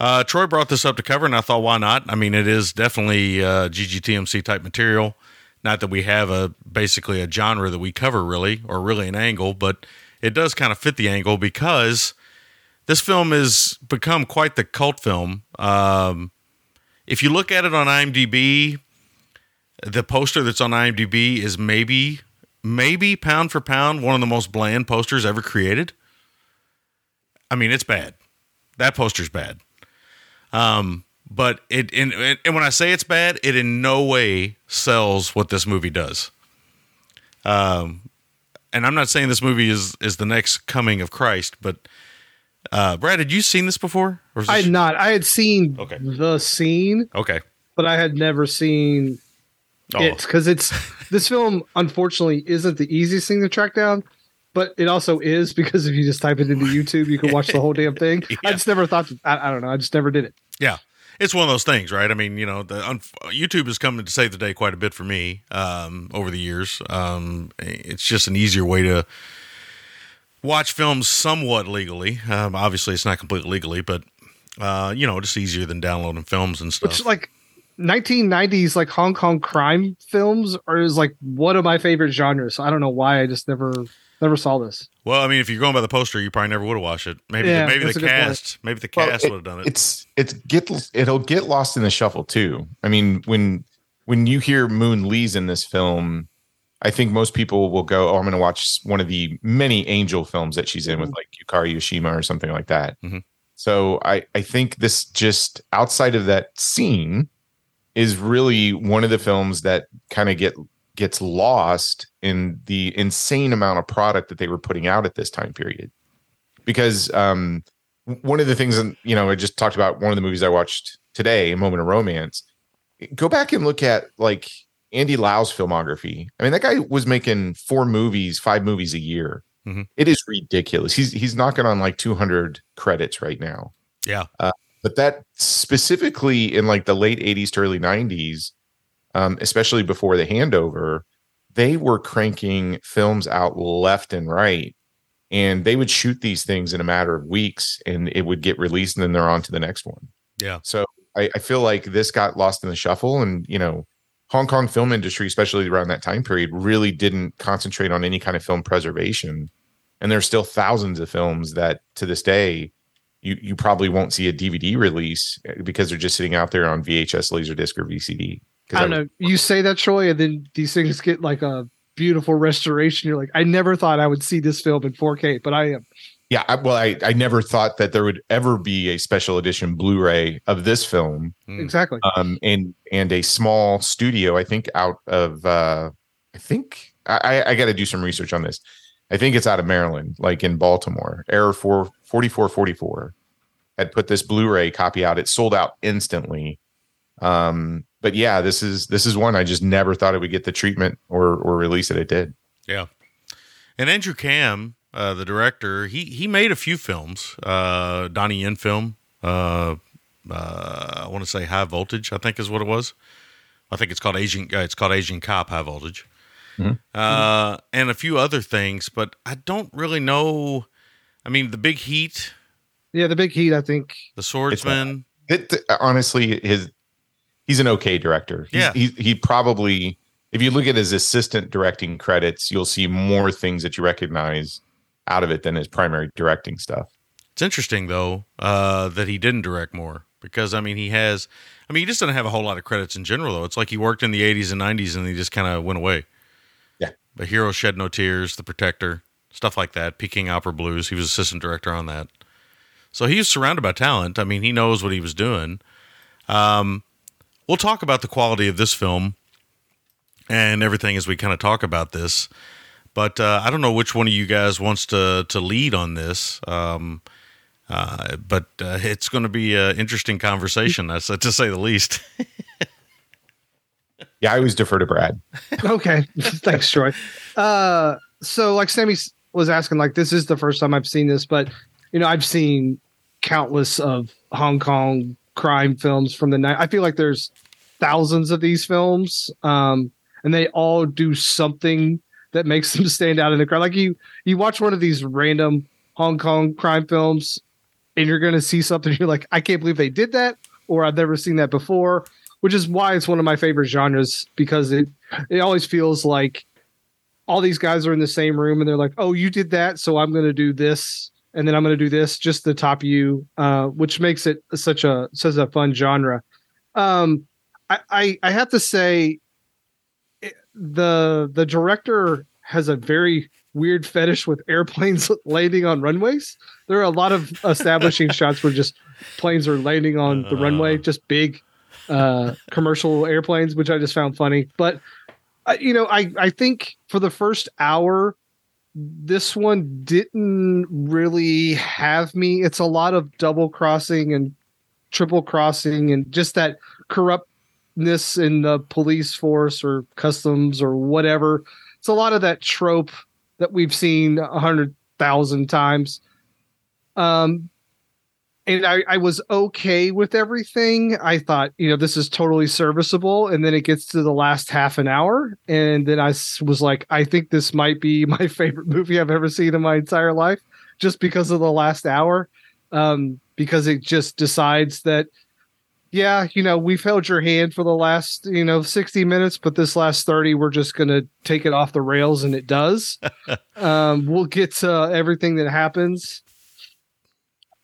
uh Troy brought this up to cover and I thought why not? I mean it is definitely uh GGTMC type material. Not that we have a basically a genre that we cover really or really an angle, but it does kind of fit the angle because this film has become quite the cult film. Um if you look at it on IMDb, the poster that's on IMDb is maybe maybe pound for pound one of the most bland posters ever created. I mean, it's bad. That poster's bad. Um, but it and, and when I say it's bad, it in no way sells what this movie does. Um, and I'm not saying this movie is is the next coming of Christ, but uh, Brad, had you seen this before? Or I this- had not. I had seen Okay. the scene, okay. but I had never seen Oh, it because it's this film. Unfortunately, isn't the easiest thing to track down. But it also is because if you just type it into YouTube, you can watch the whole damn thing. Yeah. I just never thought. To, I, I don't know. I just never did it. Yeah. it's one of those things, right? I mean, you know, the un- YouTube has come to save the day quite a bit for me um, over the years. Um, it's just an easier way to watch films somewhat legally. Um, obviously, it's not completely legally, but uh, you know, just easier than downloading films and stuff. Which like 1990s like Hong Kong crime films are is like one of my favorite genres. So I don't know why I just never never saw this. well, I mean, if you're going by the poster, you probably never would have watched it. Maybe, Yeah, maybe the a good point. cast, maybe the Well, cast would have done it. It's it's get it'll get lost in the shuffle too. I mean, when when you hear Moon Lee's in this film, I think most people will go, "Oh, I'm going to watch one of the many Angel films that she's in with like Yukari Oshima or something like that." Mhm. So I I think this just outside of that scene is really one of the films that kind of get gets lost in the insane amount of product that they were putting out at this time period because um one of the things and you know i just talked about one of the movies i watched today a moment of romance go back and look at like andy lau's filmography. I mean that guy was making four movies five movies a year. Mhm. It is ridiculous. He's he's knocking on like 200 credits right now. Yeah, but that specifically in like the late 80s to early 90s um, especially before the handover they were cranking films out left and right. And they would shoot these things in a matter of weeks and it would get released and then they're on to the next one. Yeah. so I, I feel like this got lost in the shuffle and you know hong kong film industry especially around that time period really didn't concentrate on any kind of film preservation and there's still thousands of films that to this day you you probably won't see a dvd release eh, because they're just sitting out there on vhs laserdisc or VCD. I don't was- know. You say that, Troy, and then these things get like a beautiful restoration. You're like, I never thought I would see this film in 4K, but I am. Yeah I, well I, I never thought that there would ever be a special edition blu-ray of this film Mm. Exactly. um, and and a small studio. I think out of uh, I think I, I got to do some research on this. I think it's out of Maryland, like in Baltimore. Error four forty four forty four had put this Blu-ray copy out. It sold out instantly. Um, but yeah, this is this is one I just never thought it would get the treatment or or release that it did. Yeah. And Andrew Kam, uh, the director, he he made a few films. Uh, Donnie Yen film. Uh, uh, I want to say High Voltage. I think is what it was. I think it's called Asian. Uh, it's called Asian Cop High Voltage. Uh, and a few other things, but I don't really know. I mean, the Big Heat, Yeah, the big heat, I think. the Swordsman. It honestly his he's an okay director. He's, Yeah. he he probably if you look at his assistant directing credits, you'll see more things that you recognize out of it than his primary directing stuff. It's interesting though uh, that he didn't direct more because I mean he has. I mean he just doesn't have a whole lot of credits in general though. It's like he worked in the '80s and '90s and he just kind of went away. Yeah. But Hero Shed No Tears, The Protector, stuff like that. Peking Opera Blues. He was assistant director on that. So he was surrounded by talent. I mean he knows what he was doing. Um, we'll talk about the quality of this film and everything as we kind of talk about this. But uh, I don't know which one of you guys wants to to lead on this. Um, uh, but uh, it's going to be an interesting conversation, to say the least. Yeah, I always defer to Brad. Okay. Thanks, Troy. Uh, so, like Sammy was asking, like, this is the first time I've seen this, but, you know, I've seen countless of Hong Kong crime films from the night. I feel like there's thousands of these films, um, and they all do something that makes them stand out in the crowd. Like, you, you watch one of these random Hong Kong crime films, and you're going to see something, you're like, I can't believe they did that, or I've never seen that before which is why it's one of my favorite genres because it it always feels like all these guys are in the same room and they're like, "Oh, you did that, so I'm going to do this, and then I'm going to do this just to top you," uh, which makes it such a such a fun genre. Um, I, I I have to say, the the director has a very weird fetish with airplanes landing on runways. There are a lot of establishing shots where just planes are landing on the runway, just big uh, commercial airplanes, which I just found funny. But uh, you know, I I think for the first hour, this one didn't really have me. It's a lot of double crossing and triple crossing, and just that corruptness in the police force or customs or whatever. It's a lot of that trope that we've seen a hundred thousand times. Um, and I, I was okay with everything. I thought, you know, this is totally serviceable. And then it gets to the last half an hour. And then I was like, I think this might be my favorite movie I've ever seen in my entire life, just because of the last hour. Um, because it just decides that, yeah, you know, we've held your hand for the last, you know, 60 minutes, but this last 30, we're just going to take it off the rails. And it does. um, we'll get to everything that happens.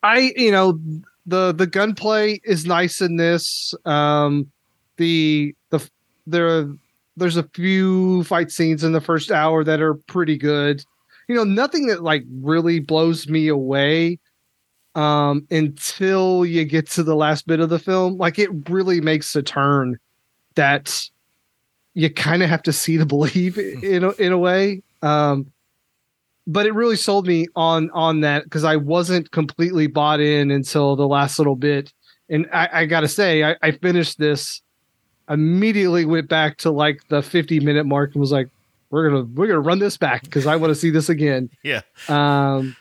I, you know, the the gunplay is nice in this. Um, the the there there's a few fight scenes in the first hour that are pretty good. You know, nothing that like really blows me away um until you get to the last bit of the film. Like it really makes a turn that you kind of have to see to believe in a, in a way. Um but it really sold me on on that because I wasn't completely bought in until the last little bit. And I, I gotta say, I, I finished this immediately went back to like the 50 minute mark and was like, we're gonna we're gonna run this back because I want to see this again. Yeah. Um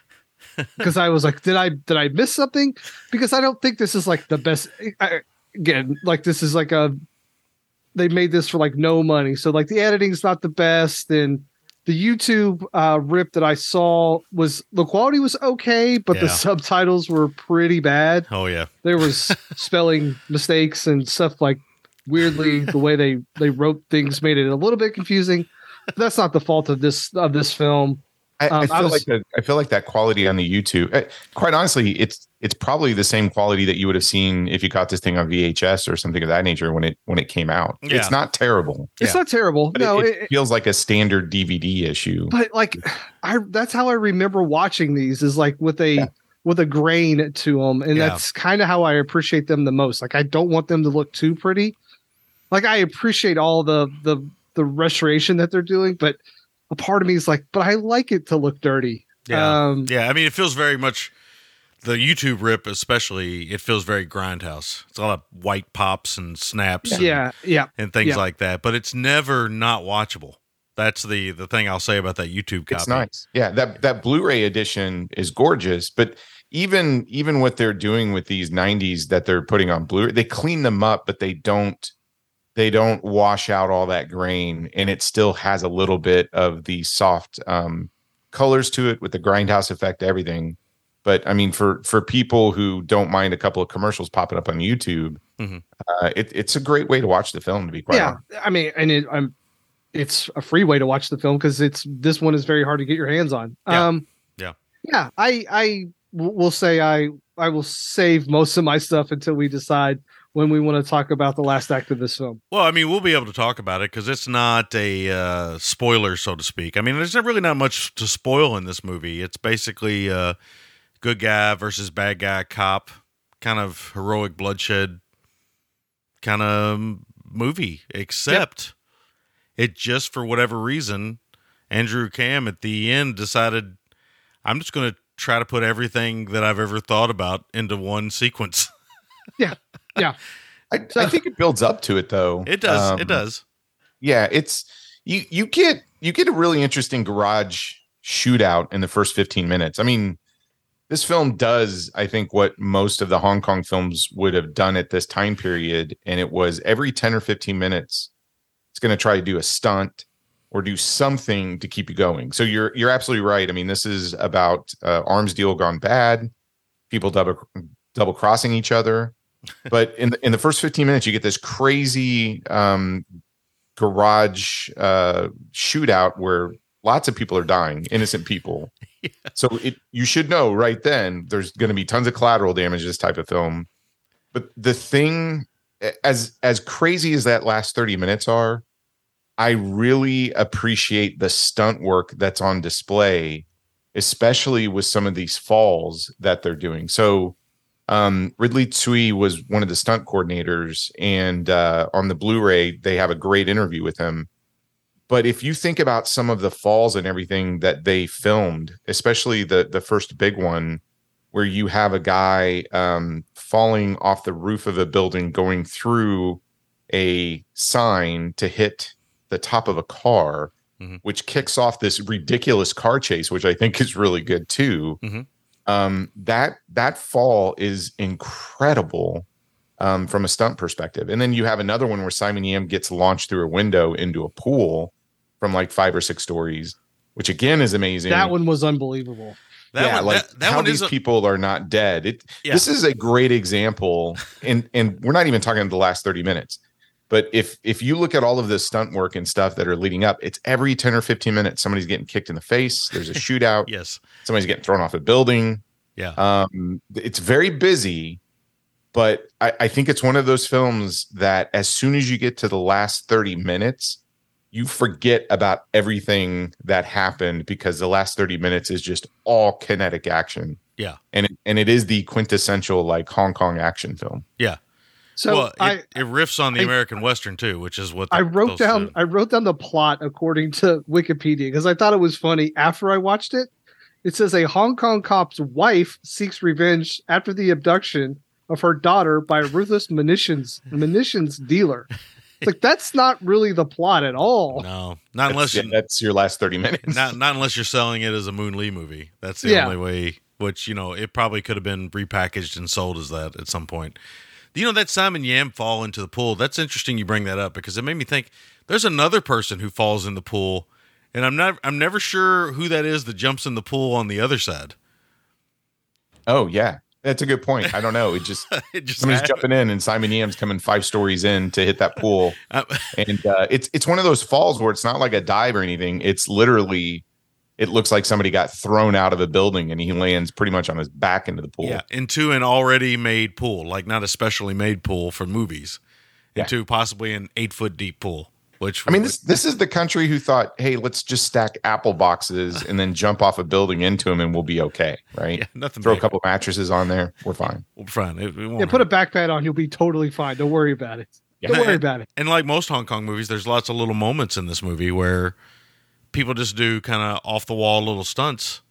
because I was like, did I did I miss something? Because I don't think this is like the best. I, again, like this is like a they made this for like no money, so like the editing's not the best, and the YouTube uh, rip that I saw was the quality was okay, but the subtitles were pretty bad. Oh yeah. There was spelling mistakes and stuff like weirdly the way they they wrote things made it a little bit confusing. But that's not the fault of this of this film. I, Um, I I feel was- like the, I feel like that quality on the YouTube. uh, Quite honestly, it's it's probably the same quality that you would have seen if you caught this thing on VHS or something of that nature when it when it came out. Yeah. It's not terrible, It's Yeah. not terrible. but no, it, it, it feels like a standard DVD issue. but like I that's how I remember watching these is like with a Yeah. with a grain to them, and that's kind of how I appreciate them the most. Like I don't want them to look too pretty. Like I appreciate all the the the restoration that they're doing, but a part of me is like, but I like it to look dirty. Yeah. Um, Yeah, I mean, it feels very much the YouTube rip, especially. It feels very grindhouse. It's a lot of white pops and snaps, and, yeah, yeah. and things yeah. like that. But it's never not watchable. That's the the thing I'll say about that YouTube copy. It's nice. Yeah, that that Blu-ray edition is gorgeous, but even even what they're doing with these 90s that they're putting on Blu-ray, they clean them up, but they don't they don't wash out all that grain and it still has a little bit of the soft um colors to it with the grindhouse effect everything. But I mean for for people who don't mind a couple of commercials popping up on YouTube, Mhm. uh, it, it's a great way to watch the film to be quite yeah. honest. I mean, and it, I'm it's a free way to watch the film because it's this one is very hard to get your hands on. Yeah. Um, Yeah. yeah. I I w- will say I I will save most of my stuff until we decide when we want to talk about the last act of this film. Well, I mean, we'll be able to talk about it because it's not a uh, spoiler, so to speak. I mean, there's really not much to spoil in this movie. It's basically uh, good guy versus bad guy cop, kind of heroic bloodshed kind of movie, except it just for whatever reason, Andrew Kam at the end decided, I'm just going to try to put everything that I've ever thought about into one sequence. Yeah. Yeah. I, I think it builds up to it though. It does. Um, it does. yeah it's you you get you get a really interesting garage shootout in the first 15 minutes i mean this film does i think what most of the hong kong films would have done at this time period and it was every 10 or 15 minutes it's going to try to do a stunt or do something to keep you going so you're you're absolutely right i mean this is about uh, arms deal gone bad people double double crossing each other but in the, in the first 15 minutes you get this crazy um garage uh shootout where lots of people are dying innocent people. So it you should know right then there's going to be tons of collateral damage this type of film. But the thing as as crazy as that last 30 minutes are i really appreciate the stunt work that's on display especially with some of these falls that they're doing. So um, Ridley Tsui was one of the stunt coordinators, and uh, on the Blu-ray they have a great interview with him. But if you think about some of the falls and everything that they filmed, especially the the first big one, where you have a guy um, falling off the roof of a building, going through a sign to hit the top of a car, Mhm. which kicks off this ridiculous car chase, which I think is really good too. Mhm. Um, that that fall is incredible um, from a stunt perspective. And then you have another one where Simon Yam gets launched through a window into a pool from like five or six stories, which again is amazing. That one was unbelievable. That yeah, one, like that, that how one these is a, people are not dead. It Yeah. this is a great example, and and we're not even talking the last thirty minutes. But if if you look at all of this stunt work and stuff that are leading up, it's every ten or fifteen minutes somebody's getting kicked in the face. There's a shootout. yes, Somebody's getting thrown off a building. yeah, Um, it's very busy, but I, I think it's one of those films that as soon as you get to the last 30 minutes, you forget about everything that happened because the last 30 minutes is just all kinetic action. yeah, And it, and it is the quintessential like Hong Kong action film. yeah. So well, it, I it riffs on the I- American Western too, which is what I wrote down do. I wrote down the plot according to Wikipedia because I thought it was funny after I watched it. It says a Hong Kong cop's wife seeks revenge after the abduction of her daughter by a ruthless munitions munitions dealer. It's like that's not really the plot at all. No, not unless That's, you, that's your last 30 minutes. not not unless you're selling it as a Moon Lee movie. That's the Yeah. only way. Which you know, it probably could have been repackaged and sold as that at some point. You know that Simon Yam fall into the pool. That's interesting. You bring that up because it made me think. There's another person who falls in the pool, and I'm not. I'm never sure who that is that jumps in the pool on the other side. oh, yeah. That's a good point. I don't know. It just it just somebody's happened. jumping in and Simon Yam's coming five stories in to hit that pool. And uh, it's it's one of those falls where it's not like a dive or anything. It's literally, it looks like somebody got thrown out of a building and he lands pretty much on his back into the pool. Yeah, into an already made pool, like not a specially made pool for movies, Yeah. into possibly an eight foot deep pool. Which I mean, this this is the country who thought, hey, let's just stack apple boxes and then jump off a building into them and we'll be okay, right? yeah, nothing. Throw a big. couple mattresses on there, we're fine. We'll be fine. It, it Yeah, put a hurt. backpack on, you'll be totally fine. Don't worry about it. Yeah. Don't worry about it. And like most Hong Kong movies, there's lots of little moments in this movie where people just do kind of off the wall little stunts.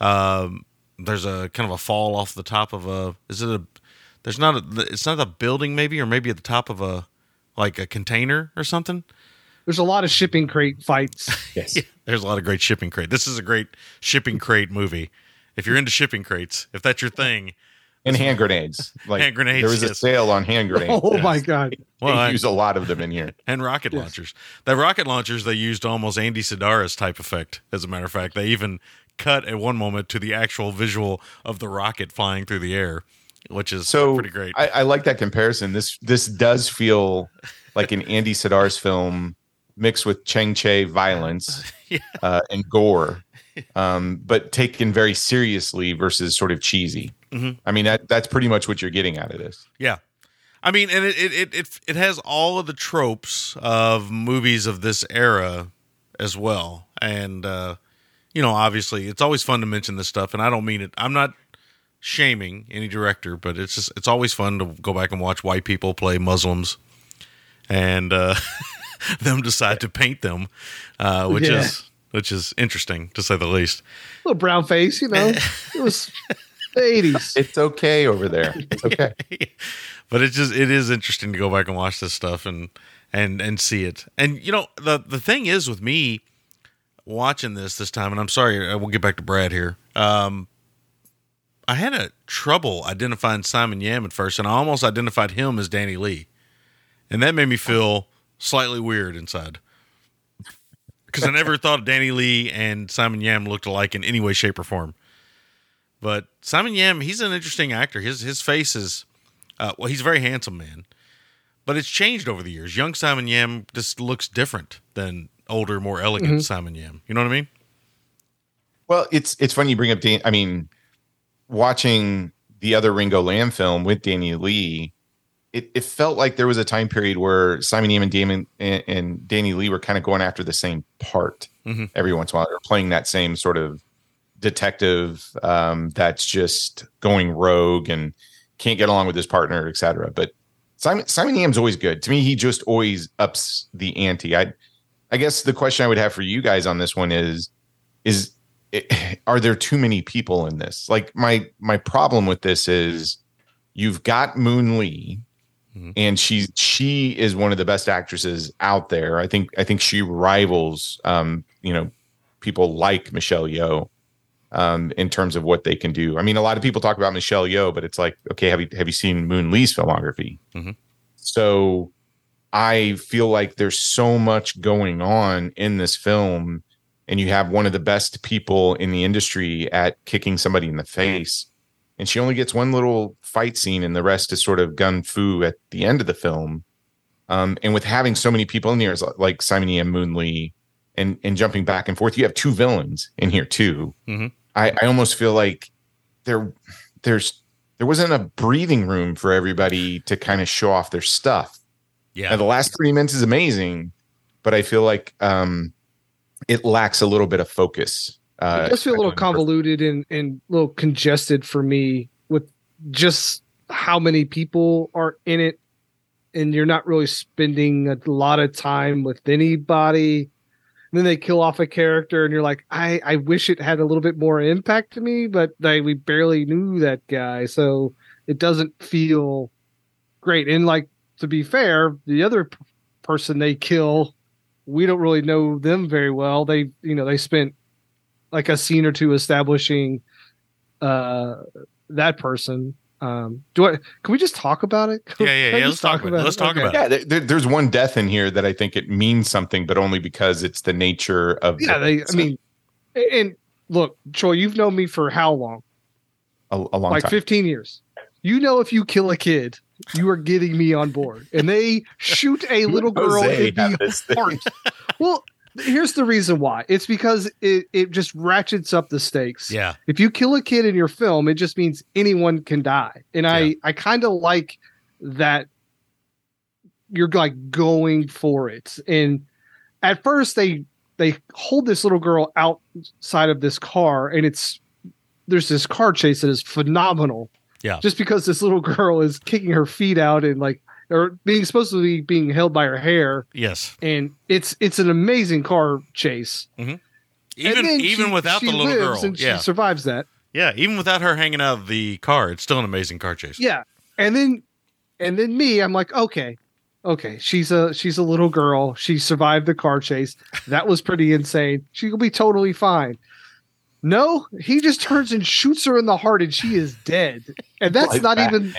Um, there's a kind of a fall off the top of a. Is it a? There's not a. It's not a building, maybe, or maybe at the top of a, like a container or something. There's a lot of shipping crate fights. Yes. Yeah, there's a lot of great shipping crate. This is a great shipping crate movie. If you're into shipping crates, if that's your thing, And hand grenades. Like Hand grenades, There was a sale on hand grenades. oh my god. Well, they I- use a lot of them in here. and rocket Yes. launchers. The rocket launchers they used almost Andy Sidaris type effect. As a matter of fact, they even cut at one moment to the actual visual of the rocket flying through the air, which is So pretty great. I, I like that comparison. This this does feel like an Andy Sidaris film mixed with Chang Cheh violence Yeah. uh, and gore, um, but taken very seriously versus sort of cheesy. Mhm. I mean that that's pretty much what you're getting out of this. Yeah. I mean, and it, it, it, it, it has all of the tropes of movies of this era as well. And, uh, you know, obviously, it's always fun to mention this stuff. And I don't mean it, I'm not shaming any director, but it's just, it's always fun to go back and watch white people play Muslims and uh, them decide to paint them, uh, which Yeah. is, which is interesting to say the least. Little brown face, you know. It was the 80s. It's okay over there. It's okay. but it's just it is interesting to go back and watch this stuff and and and see it. And you know the the thing is with me watching this this time, and I'm sorry, I will get back to Brad here. Um, I had a trouble identifying Simon Yam at first, and I almost identified him as Danny Lee, and that made me feel slightly weird inside. Because I never thought Danny Lee and Simon Yam looked alike in any way, shape, or form. But Simon Yam, he's an interesting actor. His his face is uh, well, he's a very handsome man, but it's changed over the years. Young Simon Yam just looks different than older, more elegant Simon Yam. You know what I mean? Well, it's it's funny you bring up Dan. I mean, watching the other Ringo Lam film with Danny Lee, it, it felt like there was a time period where Simon Yam and Damon and, and Danny Lee were kind of going after the same part Mhm. every once in a while. They're playing that same sort of detective um, that's just going rogue and can't get along with his partner, etc. But Simon Simon Yam's always good to me. He just always ups the ante. I I guess the question I would have for you guys on this one is is it, are there too many people in this? Like my my problem with this is you've got Moon Lee Mhm. and she she is one of the best actresses out there. I think I think she rivals um you know people like Michelle Yeoh. Um, in terms of what they can do. I mean, a lot of people talk about Michelle Yeoh, but it's like, okay, have you have you seen Moon Lee's filmography? Mhm. So I feel like there's so much going on in this film, and you have one of the best people in the industry at kicking somebody in the face, and she only gets one little fight scene, and the rest is sort of gun fu at the end of the film. Um, and with having so many people in here, like Simon E. M. Moon Lee, and and jumping back and forth, you have two villains in here too. Mhm. I, I almost feel like there there's there wasn't a breathing room for everybody to kind of show off their stuff. Yeah. Now, the last three minutes is amazing, but I feel like um, it lacks a little bit of focus. Uh, it does feel a little convoluted and and a little congested for me with just how many people are in it, and you're not really spending a lot of time with anybody. Then they kill off a character, and you're like, I I wish it had a little bit more impact to me, but we barely knew that guy, so it doesn't feel great. And like to be fair, the other p- person they kill, we don't really know them very well. They you know they spent like a scene or two establishing uh that person. Um do I can we just talk about it? Yeah, yeah, yeah, let's talk about it. Let's talk about it. Yeah, there- there, there's one death in here that I think it means something, but only because it's the nature of. Yeah, the- they I mean and look, Troy, you've known me for how long? a, a long time. like time. 15 years. You know if you kill a kid, you are getting me on board. And they shoot a little girl Jose in the heart. Well, here's the reason why. It's because it, it just ratchets up the stakes. Yeah. If you kill a kid in your film, it just means anyone can die. And Yeah. I I kind of like that you're like going for it. And at first they they hold this little girl outside of this car and it's there's this car chase that is phenomenal. Yeah. Just because this little girl is kicking her feet out and like or being supposed to be being held by her hair Yes. and it's it's an amazing car chase. Mm-hmm. Even And then even she- without she the little girl. and Yeah. she survives that. Yeah. Even without her hanging out of the car, it's still an amazing car chase. Yeah. And then and then me, I'm like, okay, okay, she's a she's a little girl. She survived the car chase. That was pretty insane. She'll be totally fine. No, he just turns and shoots her in the heart and she is dead. And that's Like not that. even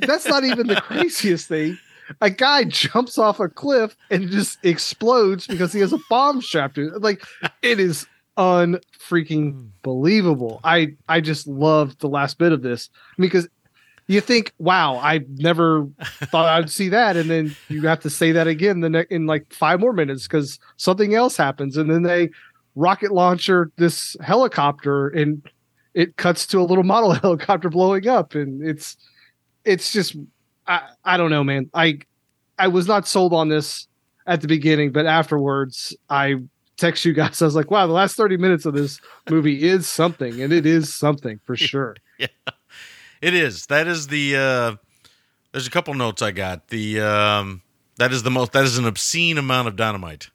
that's not even the craziest thing. A guy jumps off a cliff and just explodes because he has a bomb strapped to it. Like it is unfreaking believable. I I just love the last bit of this because you think, wow, I never thought I'd see that, and then you have to say that again the ne- in like five more minutes because something else happens, and then they rocket launcher this helicopter, and it cuts to a little model helicopter blowing up, and it's it's just I I don't know, man. I I was not sold on this at the beginning, but afterwards I text you guys. I was like, wow, the last 30 minutes of this movie is something, and it is something for sure. yeah It is. That is the. uh There's a couple notes I got. The um that is the most. That is an obscene amount of dynamite.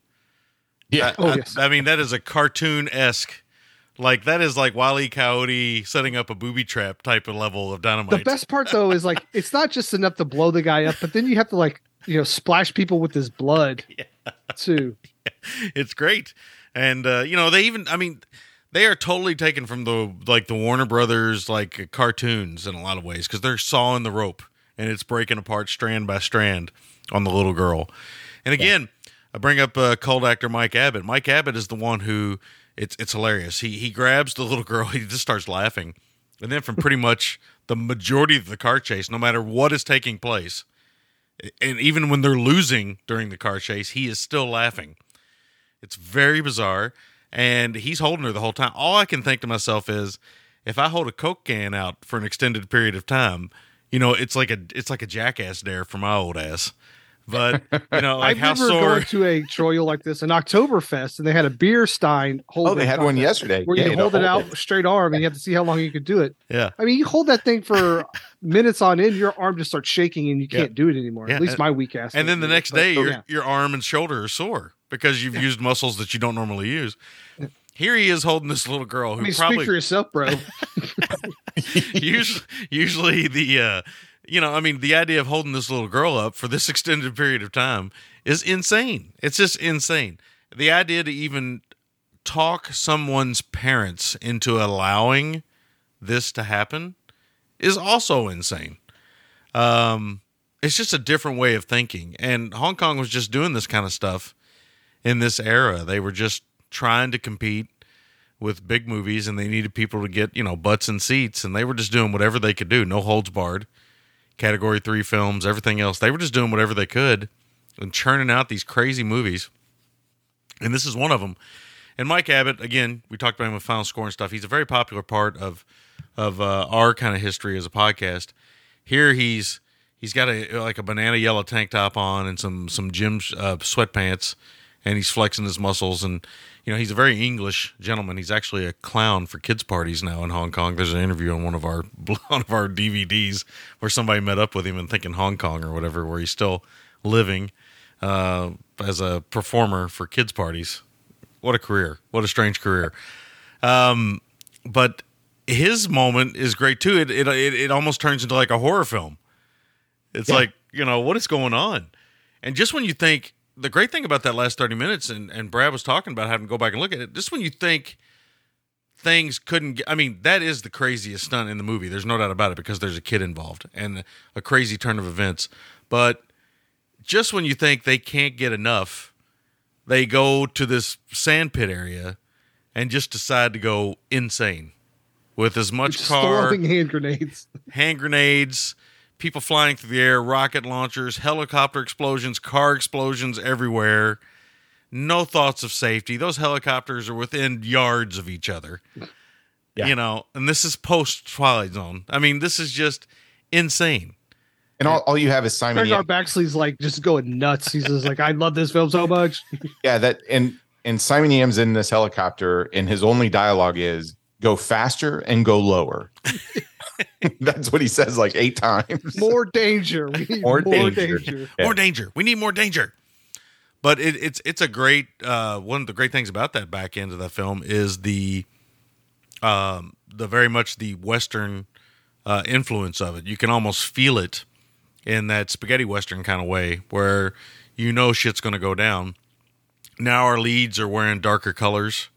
Yeah. Oh, I, yes. I mean, that is a cartoon esque. Like that is like Wile E. Coyote setting up a booby trap type of level of dynamite. The best part though is like it's not just enough to blow the guy up, but then you have to like you know splash people with his blood too. it's great and uh you know they even i mean they are totally taken from the like the warner brothers like cartoons in a lot of ways because they're sawing the rope and it's breaking apart strand by strand on the little girl and again i bring up uh, cult actor mike abbott mike abbott is the one who it's it's hilarious he he grabs the little girl he just starts laughing and then from pretty much the majority of the car chase no matter what is taking place and even when they're losing during the car chase he is still laughing it's very bizarre. And he's holding her the whole time. All I can think to myself is if I hold a Coke can out for an extended period of time, you know, it's like a it's like a jackass dare for my old ass. But you know, like I how remember sore going to a Troyal like this, an Oktoberfest, and they had a beer stein. Oh, they had one yesterday. where Yeah, you you hold know, it hold out straight arm, and you have to see how long you could do it. Yeah. I mean, you hold that thing for minutes on end, your arm just starts shaking, and you Yeah. can't do it anymore. Yeah, At least my weak ass. And then the can't it, next but- day your yeah. your arm and shoulder are sore because you've used muscles that you don't normally use. Here he is holding this little girl I who mean, speak for yourself, bro. usually, usually the uh, you know, I mean, the idea of holding this little girl up for this extended period of time is insane. It's just insane. The idea to even talk someone's parents into allowing this to happen is also insane. Um, it's just a different way of thinking. And Hong Kong was just doing this kind of stuff in this era. They were just trying to compete with big movies and they needed people to get, you know, butts and seats and they were just doing whatever they could do. No holds barred. Category 3 films, everything else. They were just doing whatever they could and churning out these crazy movies. And this is one of them. And Mike Abbott, again, we talked about him with Final Score and stuff. He's a very popular part of of uh, our kind of history as a podcast. Here he's he's got a like a banana yellow tank top on and some some gym uh, sweatpants, and he's flexing his muscles. And you know he's a very English gentleman. He's actually a clown for kids parties now in Hong Kong. There's an interview on one of our one of our DVDs where somebody met up with him and thinking Hong Kong or whatever, where he's still living uh, as a performer for kids parties. What a career! What a strange career. Um, but his moment is great too. It, it it almost turns into like a horror film. It's Yeah. like you know what is going on, and just when you think the great thing about that last thirty minutes, and and Brad was talking about having to go back and look at it. Just when you think things couldn't get, I mean, that is the craziest stunt in the movie. There's no doubt about it because there's a kid involved and a crazy turn of events. But just when you think they can't get enough, they go to this sand pit area and just decide to go insane with as much Just car, throwing hand grenades. hand grenades, people flying through the air, rocket launchers, helicopter explosions, car explosions everywhere. No thoughts of safety. Those helicopters are within yards of each other. Yeah. You know, and this is post Twilight Zone. I mean, this is just insane. And all, all you have is Simon. Gregor Yam- Baxley's like just going nuts. He's just like, I love this film so much. Yeah, that and and Simon Yam's in this helicopter, and his only dialogue is "Go faster and go lower." That's what he says like eight times. More danger. We need More more, danger. danger. Yeah. More danger. We need more danger. But it, it's it's a great uh, one of the great things about that back end of that film is the um, the very much the western uh, influence of it. You can almost feel it in that spaghetti western kind of way, where you know shit's going to go down. Now our leads are wearing darker colors.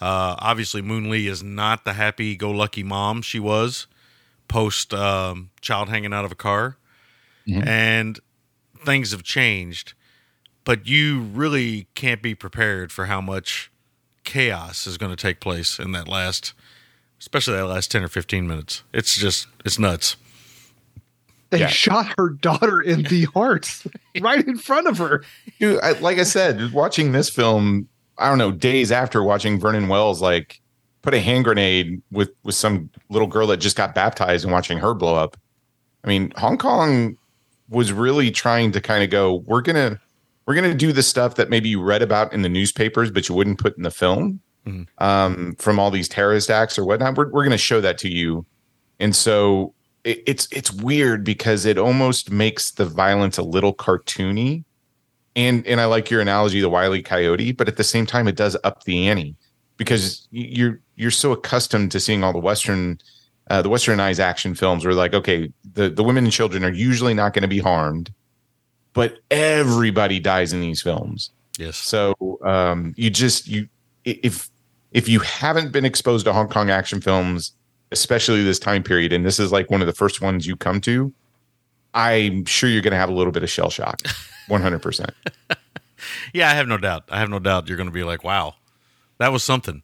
Uh, obviously, Moon Lee is not the happy-go-lucky mom she was post um, child hanging out of a car, and things have changed. But you really can't be prepared for how much chaos is going to take place in that last, especially that last ten or fifteen minutes. It's just it's nuts. They Yeah. shot her daughter in the heart right in front of her. Dude, I, like I said, watching this film, I don't know, days after watching Vernon Wells like put a hand grenade with with some little girl that just got baptized and watching her blow up. I mean, Hong Kong was really trying to kind of go, we're gonna we're gonna do the stuff that maybe you read about in the newspapers, but you wouldn't put in the film Mhm. um, from all these terrorist acts or whatnot. We're we're gonna show that to you, and so it, it's it's weird because it almost makes the violence a little cartoony and and I like your analogy, the Wile E. Coyote, but at the same time, it does up the ante because you're you're so accustomed to seeing all the Western, uh, the Westernized action films where like, okay, the the women and children are usually not going to be harmed, but everybody dies in these films. Yes. So um, you just you if if you haven't been exposed to Hong Kong action films, especially this time period, and this is like one of the first ones you come to, I'm sure you're going to have a little bit of shell shock. One hundred percent. Yeah, I have no doubt. I have no doubt you're going to be like, wow, that was something.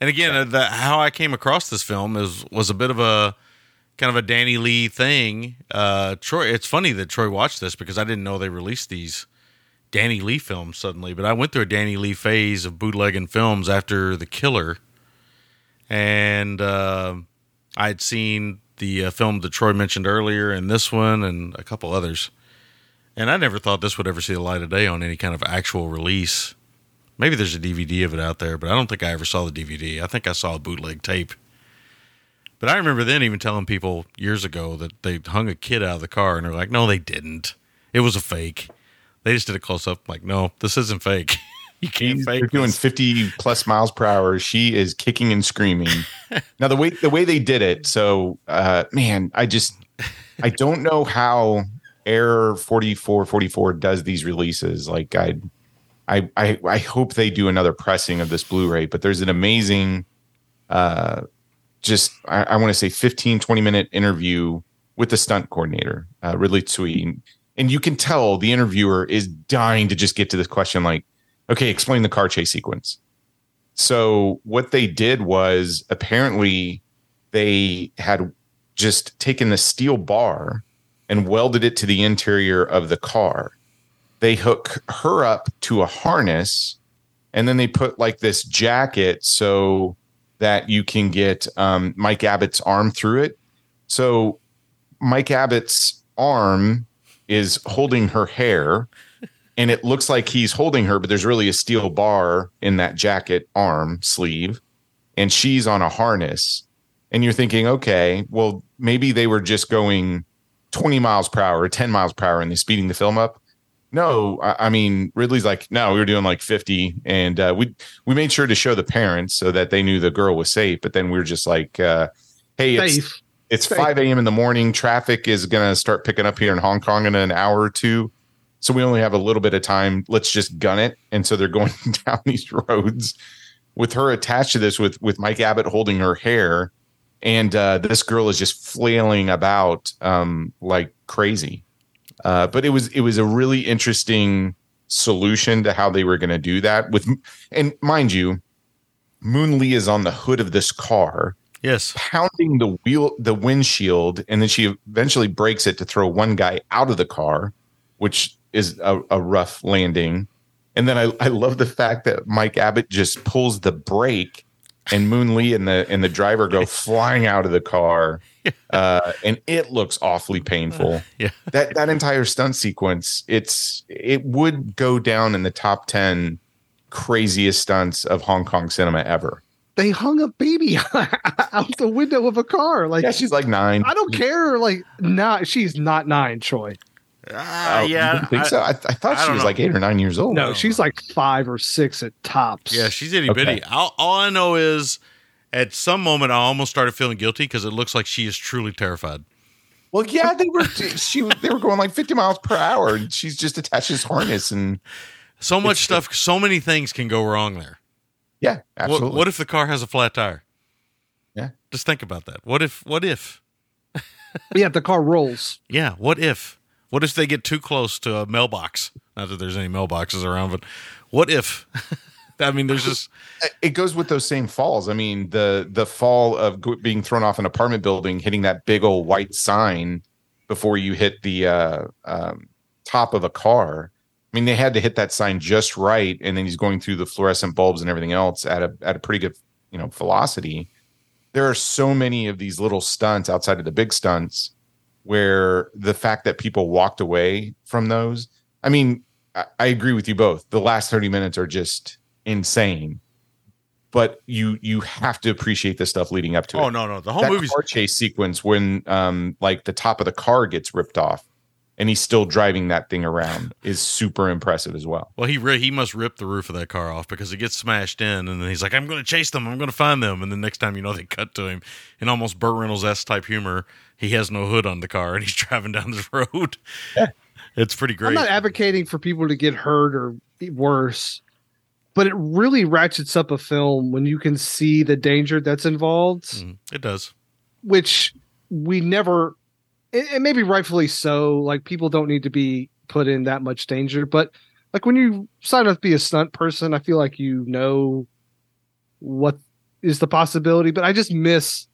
And again, uh, the, how I came across this film is was a bit of a kind of a Danny Lee thing. Uh, Troy, it's funny that Troy watched this because I didn't know they released these Danny Lee films suddenly. But I went through a Danny Lee phase of bootlegging films after The Killer, and uh, I had seen the uh, film that Troy mentioned earlier, and this one, and a couple others. And I never thought this would ever see the light of day on any kind of actual release. Maybe there's a DVD of it out there, but I don't think I ever saw the DVD. I think I saw a bootleg tape. But I remember then even telling people years ago that they hung a kid out of the car and they're like, no, they didn't. It was a fake. They just did a close up. Like, no, this isn't fake. you can't They're fake doing 50 plus miles per hour. She is kicking and screaming. now the way the way they did it, so uh man, I just I don't know how Air 4444 does these releases. Like I I, I I hope they do another pressing of this Blu-ray, but there's an amazing uh just I, I want to say 15, 20 minute interview with the stunt coordinator, uh, Ridley Tsui. And you can tell the interviewer is dying to just get to this question like, okay, explain the car chase sequence. So what they did was apparently they had just taken the steel bar and welded it to the interior of the car. They hook her up to a harness and then they put like this jacket so that you can get um, Mike Abbott's arm through it. So Mike Abbott's arm is holding her hair and it looks like he's holding her, but there's really a steel bar in that jacket arm sleeve, and she's on a harness. And you're thinking, okay, well, maybe they were just going 20 miles per hour or 10 miles per hour and they're speeding the film up. No, I, I mean Ridley's like, no, we were doing like 50, and uh, we we made sure to show the parents so that they knew the girl was safe. But then we are just like, uh, hey, it's it's Safe. 5 a.m. in the morning. Traffic is going to start picking up here in Hong Kong in an hour or two. So we only have a little bit of time. Let's just gun it. And so they're going down these roads with her attached to this, with with Mike Abbott holding her hair, and uh, this girl is just flailing about um, like crazy. Uh, but it was it was a really interesting solution to how they were going to do that. With and mind you, Moon Lee is on the hood of this car Yes. pounding the wheel the windshield and then she eventually breaks it to throw one guy out of the car which is a, a rough landing and then I, I love the fact that mike abbott just pulls the brake and moon lee and the and the driver go flying out of the car uh, and it looks awfully painful Yeah. that that entire stunt sequence it's it would go down in the top 10 craziest stunts of hong kong cinema ever They hung a baby out the window of a car. Like yeah she's like nine I don't care. Like not she's not nine, Troy. Ah, Oh, yeah. didn't think I- so? I, I thought I she was know. like eight or nine years old. No, she's like five or six at tops. Yeah, she's itty Okay. bitty. All, all I know is at some moment I almost started feeling guilty because it looks like she is truly terrified. Well, yeah, they were. She they were going like fifty miles per hour, and she's just attached this harness, and So much It's- stuff, so many things can go wrong there. yeah, What, absolutely. what if the car has a flat tire? Yeah. Just think about that. What if, what if, yeah. The car rolls. yeah, what if, what if they get too close to a mailbox? Not that there's any mailboxes around, but what if? I mean, there's just, it goes with those same falls. I mean, the the fall of being thrown off an apartment building, hitting that big old white sign before you hit the uh, um, top of a car. I mean, they had to hit that sign just right, and then he's going through the fluorescent bulbs and everything else at a at a pretty good you know velocity. There are so many of these little stunts outside of the big stunts where the fact that people walked away from those. I mean, I, I agree with you both. The last thirty minutes are just insane but you you have to appreciate the stuff leading up to oh it. no, no, the whole that movie's, car chase sequence when um like the top of the car gets ripped off and he's still driving that thing around is super impressive as well. well, he re- he must rip the roof of that car off because it gets smashed in, and then he's like, "I'm going to chase them. I'm going to find them." And the next time you know, they cut to him in almost Burt Reynolds s type humor. He has no hood on the car, and he's driving down this road. It's pretty great. I'm not advocating for people to get hurt or worse, but it really ratchets up a film when you can see the danger that's involved, Mhm. It does. which we never, and and maybe rightfully so. Like people don't need to be put in that much danger, but like when you sign up to be a stunt person, I feel like you know what is the possibility, but I just miss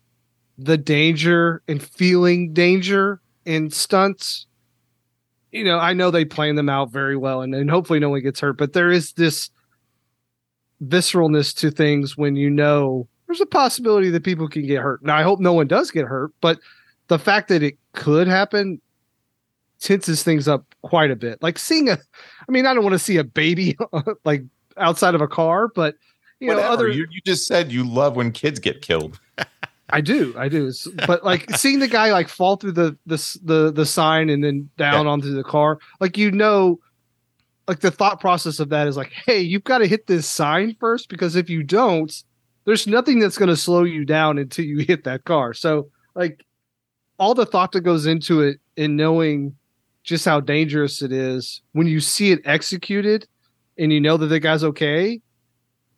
the danger and feeling danger in stunts. You know, I know they plan them out very well and, and hopefully no one gets hurt, but there is this visceralness to things when you know there's a possibility that people can get hurt. Now, I hope no one does get hurt, but the fact that it could happen tenses things up quite a bit. Like seeing a, I mean, I don't want to see a baby like outside of a car, but you know, other you, you just said you love when kids get killed. I do, I do. It's- But like seeing the guy like fall through the the the the sign and then down onto the car, like you know, like the thought process of that is like, hey, you've got to hit this sign first because if you don't, there's nothing that's going to slow you down until you hit that car. So like all the thought that goes into it in knowing just how dangerous it is when you see it executed and you know that the guy's okay.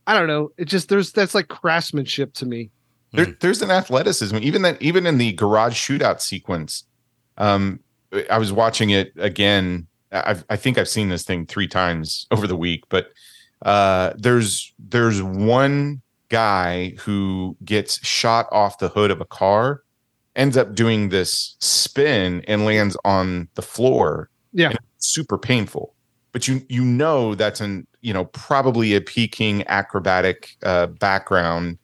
I don't know. It just there's that's like craftsmanship to me. There, there's an athleticism, even that even in the garage shootout sequence. Um, I was watching it again. I've, I think I've seen this thing three times over the week, but uh, there's there's one guy who gets shot off the hood of a car, ends up doing this spin and lands on the floor. Yeah. Super painful. But you you know that's an you know probably a Peking acrobatic uh, background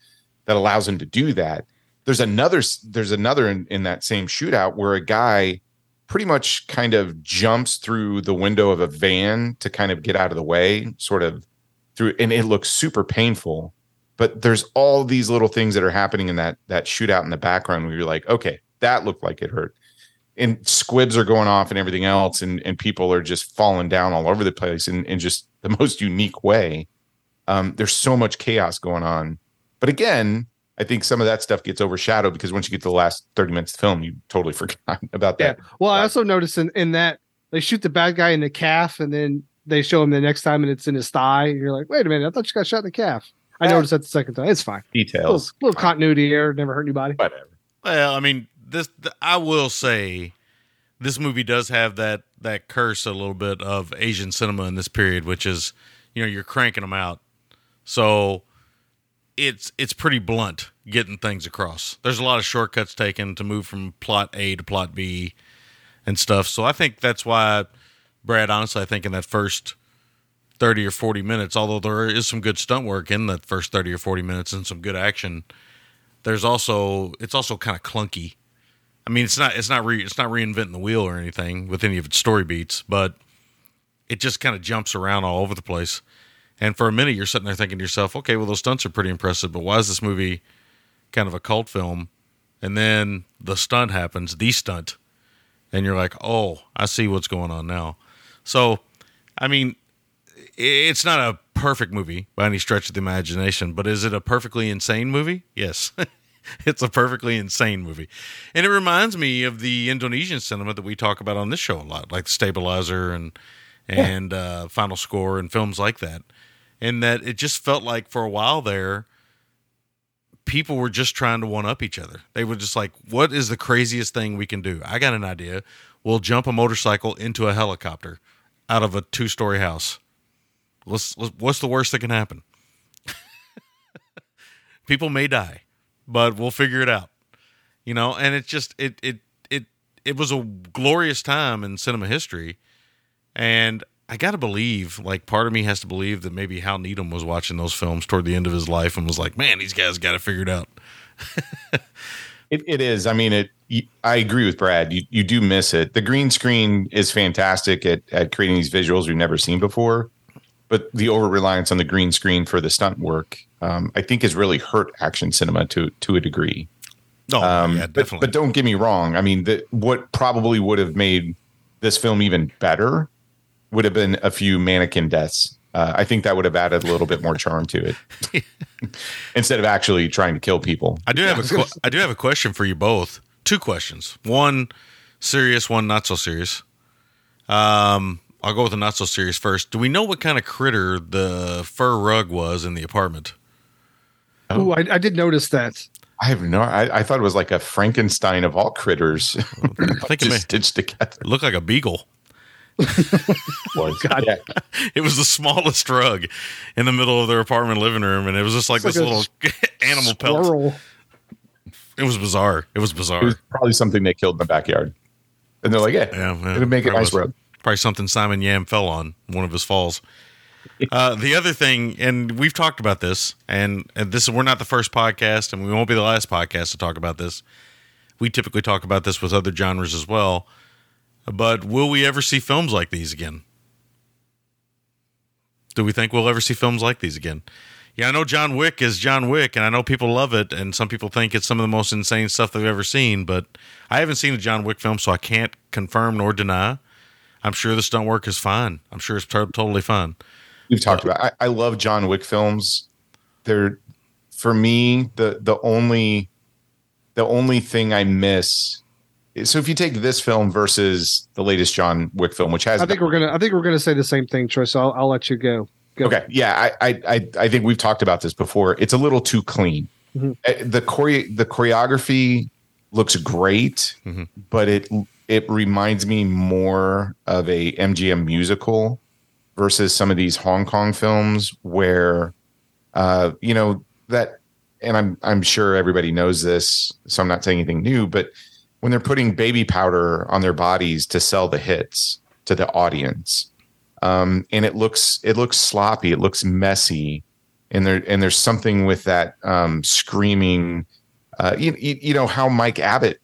that allows him to do that. There's another there's another in, in that same shootout where a guy pretty much kind of jumps through the window of a van to kind of get out of the way, sort of through and it looks super painful. But there's all these little things that are happening in that that shootout in the background where you're like, okay, that looked like it hurt. And squibs are going off and everything else, and, and people are just falling down all over the place in, in just the most unique way. Um, there's so much chaos going on. But again, I think some of that stuff gets overshadowed because once you get to the last 30 minutes of the film, you totally forgot about that Yeah. Well, I also noticed in, in that they shoot the bad guy in the calf and then they show him the next time and it's in his thigh. You're like, wait a minute, I thought you got shot in the calf. I noticed that the second time. It's fine. Little, Details. little continuity here, never hurt anybody. Whatever. Well, I mean, this th- I will say, this movie does have that that curse a little bit of Asian cinema in this period, which is, you know, you're cranking them out, so it's it's pretty blunt getting things across. There's a lot of shortcuts taken to move from plot A to plot B and stuff. So I think that's why Brad, honestly, I think in that first. 30 or 40 minutes although there is some good stunt work in the first 30 or 40 minutes and some good action there's also it's also kind of clunky. I mean, it's not it's not re, it's not reinventing the wheel or anything with any of its story beats, but it just kind of jumps around all over the place. And for a minute, you're sitting there thinking to yourself, okay, well those stunts are pretty impressive, but why is this movie kind of a cult film? And then the stunt happens, the stunt, and you're like, oh, I see what's going on now. So, I mean, it's not a perfect movie by any stretch of the imagination, but is it a perfectly insane movie? Yes. it's a perfectly insane movie. And it reminds me of the Indonesian cinema that we talk about on this show a lot, like The Stabilizer and and uh, Final Score and films like that. And that it just felt like for a while there, people were just trying to one up each other. They were just like, what is the craziest thing we can do? I got an idea. We'll jump a motorcycle into a helicopter out of a two story house. Let's, let's, what's the worst that can happen? People may die, but we'll figure it out. You know, and it's just it it it it was a glorious time in cinema history, and I got to believe, like, part of me has to believe that maybe Hal Needham was watching those films toward the end of his life and was like, "Man, these guys got it figured out." It, it is. I mean, it. I agree with Brad. You you do miss it. The green screen is fantastic at at creating these visuals we've never seen before, but the over reliance on the green screen for the stunt work, um, I think, has really hurt action cinema to to a degree. Oh, Um, yeah, but, definitely. but don't get me wrong. I mean, the, what probably would have made this film even better would have been a few mannequin deaths. Uh, I think that would have added a little bit more charm to it, instead of actually trying to kill people. I do have a que- I do have a question for you both. Two questions. One serious, one not so serious. Um, I'll go with the not so serious first. Do we know what kind of critter the fur rug was in the apartment? Oh. Ooh, I, I did notice that. I have no. I, I thought it was like a Frankenstein of all critters, I think it, may, stitched together. it looked like a beagle. Was yeah. It was the smallest rug in the middle of their apartment living room, and it was just like It's this like a little animal pelt. It was bizarre. It was bizarre. It was probably something they killed in the backyard, and they're like, "Yeah, Yeah, yeah. it'll make a Probably nice rug." Probably something Simon Yam fell on one of his falls. Uh, the other thing, and we've talked about this, and, and this is we're not the first podcast, and we won't be the last podcast to talk about this. We typically talk about this with other genres as well. But will we ever see films like these again? Do we think we'll ever see films like these again? Yeah, I know John Wick is John Wick, and I know people love it, and some people think it's some of the most insane stuff they've ever seen. But I haven't seen a John Wick film, so I can't confirm nor deny. I'm sure the stunt work is fine. I'm sure it's to- totally fine. We've talked about. I, I love John Wick films. They're for me the the only the only thing I miss. So if you take this film versus the latest John Wick film, which has I think we're gonna. I think we're gonna say the same thing, Troy. So I'll, I'll let you go. Go. Okay, yeah, I, I I I think we've talked about this before. It's a little too clean. Mhm. Uh, The chore- the choreography looks great, Mhm. but it it reminds me more of a MGM musical versus some of these Hong Kong films where, uh, you know that, and I'm I'm sure everybody knows this, so I'm not saying anything new, but when they're putting baby powder on their bodies to sell the hits to the audience um, and it looks it looks sloppy it looks messy and there and there's something with that um, screaming uh, you, you, know how mike abbott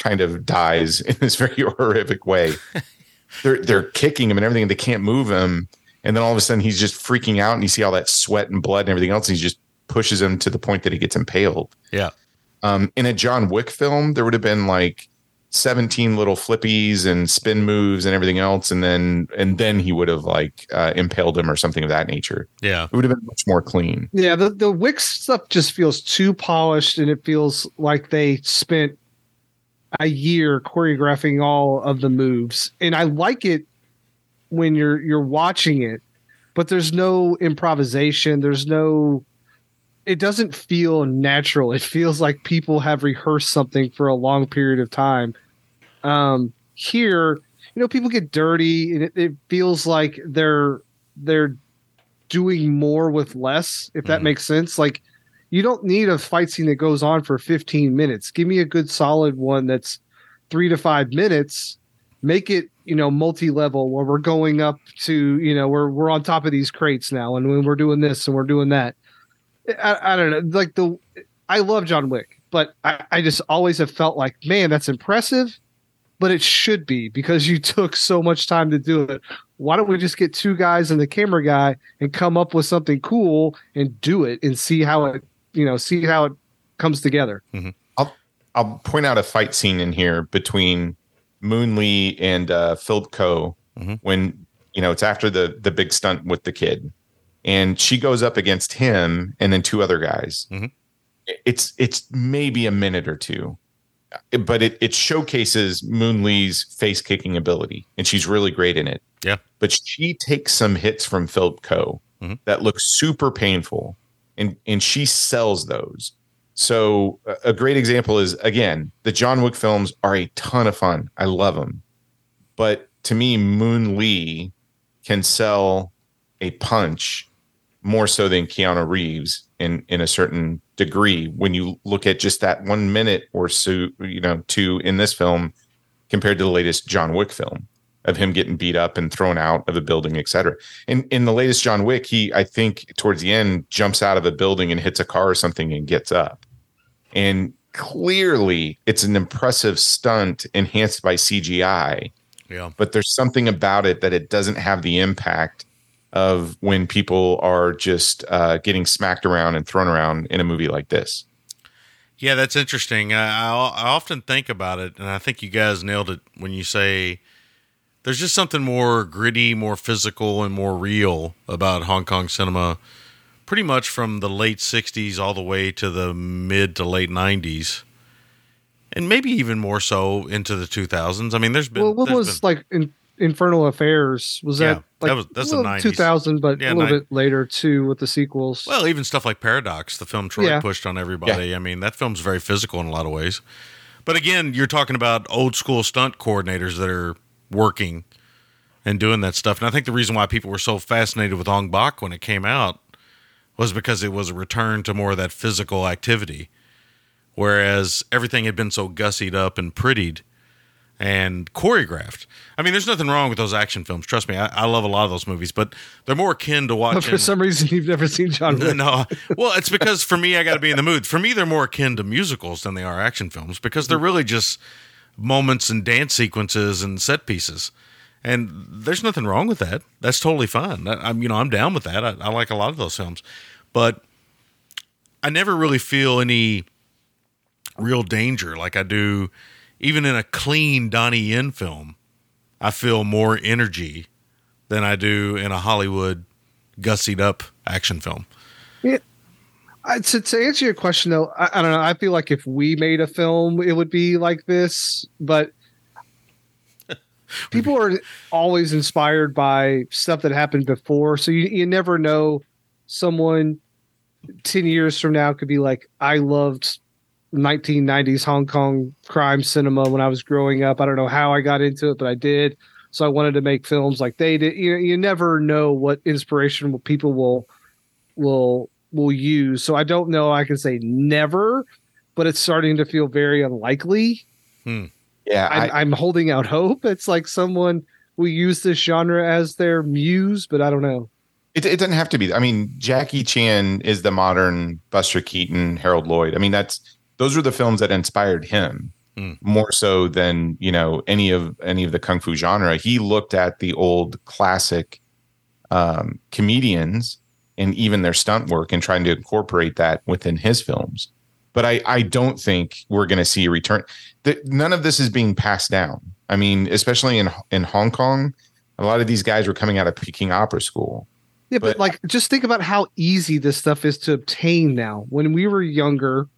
kind of dies in this very horrific way they're they're kicking him and everything and they can't move him and then all of a sudden he's just freaking out and you see all that sweat and blood and everything else and he just pushes him to the point that he gets impaled Yeah. um, in a John Wick film, there would have been like 17 little flippies and spin moves and everything else. And then, and then he would have like uh, impaled him or something of that nature. Yeah. It would have been much more clean. Yeah, the the Wick's stuff just feels too polished, and it feels like they spent a year choreographing all of the moves. And I like it when you're you're watching it, but there's no improvisation. There's no. It doesn't feel natural. It feels like people have rehearsed something for a long period of time. Um, here, you know, people get dirty, and it, it feels like they're they're doing more with less, if that Mhm. makes sense. Like you don't need a fight scene that goes on for 15 minutes. Give me a good solid one that's three to five minutes. Make it, you know, multi-level where we're going up to, you know, we're we're on top of these crates now, and when we're doing this and we're doing that. I, I don't know. Like the I love John Wick, but I, I just always have felt like, man, that's impressive, but it should be because you took so much time to do it. Why don't we just get two guys and the camera guy and come up with something cool and do it and see how it, you know, see how it comes together. I'll I'll point out a fight scene in here between Moon Lee and uh, Philip Ko Mhm. when you know it's after the the big stunt with the kid, and she goes up against him and then two other guys. Mhm. It's it's maybe a minute or two, but it it showcases Moon Lee's face kicking ability, and she's really great in it. Yeah. but she takes some hits from Philip Ko Mhm. that look super painful, and and she sells those. So a- great example is again, the John Wick films are a ton of fun. I love them. But to me, Moon Lee can sell a punch more so than Keanu Reeves in in a certain degree when you look at just that one minute or so, you know, two in this film compared to the latest John Wick film of him getting beat up and thrown out of a building, et cetera. In in the latest John Wick, he I think towards the end jumps out of a building and hits a car or something and gets up. And clearly it's an impressive stunt enhanced by CGI, Yeah. but there's something about it that it doesn't have the impact of when people are just uh, getting smacked around and thrown around in a movie like this. Yeah, that's interesting. I, I, I often think about it, and I think you guys nailed it when you say there's just something more gritty, more physical, and more real about Hong Kong cinema. Pretty much from the late '60s all the way to the mid to late '90s, and maybe even more so into the 2000s. I mean, there's been well, what was been- like in, Infernal Affairs? Was Yeah, that that like was- that's the well, 90s. 2000, but Yeah, a little nine- bit later too with the sequels. Well, even stuff like Paradox, the film Troy Yeah. pushed on everybody. I mean, that film's very physical in a lot of ways. But again, you're talking about old school stunt coordinators that are working and doing that stuff. And I think the reason why people were so fascinated with Ong Bak when it came out was because it was a return to more of that physical activity. Whereas everything had been so gussied up and prettied and choreographed. I mean, there's nothing wrong with those action films. Trust me, I, I love a lot of those movies, but they're more akin to but watching. for some reason, you've never seen John Wick. No, well, it's because for me, I got to be in the mood. For me, they're more akin to musicals than they are action films because they're really just moments and dance sequences and set pieces. And there's nothing wrong with that. That's totally fine. I, I'm, you know, I'm down with that. I, I like a lot of those films, but I never really feel any real danger like I do, even in a clean Donnie Yen film. I feel more energy than I do in a Hollywood gussied up action film. I, to, to answer your question though, I, I don't know. I feel like if we made a film, it would be like this. But people are always inspired by stuff that happened before. So you, you never know someone 10 years from now could be like, I loved 1990s Hong Kong crime cinema when I was growing up. I don't know how I got into it, but I did. So I wanted to make films like they did. You, you never know what inspiration people will will will use. So I don't know. I can say never, but it's starting to feel very unlikely. Yeah, I, I'm, I'm holding out hope. It's like someone will use this genre as their muse, but I don't know. It, it doesn't have to be. I mean, Jackie Chan is the modern Buster Keaton, Harold Lloyd. I mean, that's those are the films that inspired him Hmm. more so than you know any of any of the kung fu genre. He looked at the old classic um, comedians and even their stunt work and trying to incorporate that within his films. But I I don't think we're going to see a return. That none of this is being passed down. I mean, especially in in Hong Kong, a lot of these guys were coming out of Peking Opera School. Yeah, but, But- like, just think about how easy this stuff is to obtain now. When we were younger,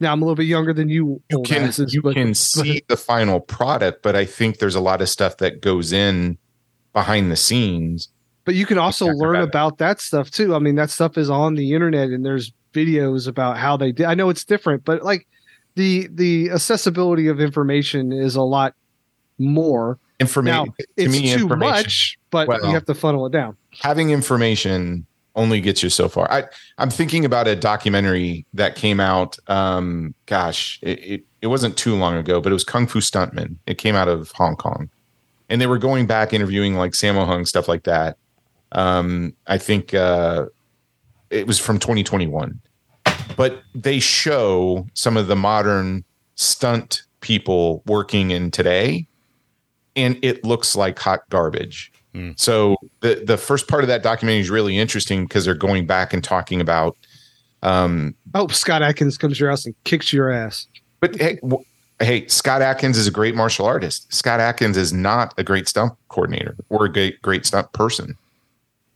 now I'm a little bit younger than you. you can asses, you but- can but- see the final product, but I think there's a lot of stuff that goes in behind the scenes. But you can also learn about about that stuff too. I mean, that stuff is on the internet, and there's videos about how they did. I know it's different, but like the the accessibility of information is a lot more. Information Now to it's me, too much, but Well- you have to funnel it down. having information only gets you so far. I I'm thinking about a documentary that came out. Um, gosh, it, it it wasn't too long ago, but it was Kung Fu Stuntman. It came out of Hong Kong, and they were going back interviewing like Sammo Hung stuff like that. Um, I think uh, it was from 2021, but they show some of the modern stunt people working in today, and it looks like hot garbage. So the the first part of that documentary is really interesting because they're going back and talking about. Um, Oh, Scott Adkins comes to your house and kicks your ass. but hey, w- hey, Scott Adkins is a great martial artist. Scott Adkins is not a great stunt coordinator or a great great stunt person.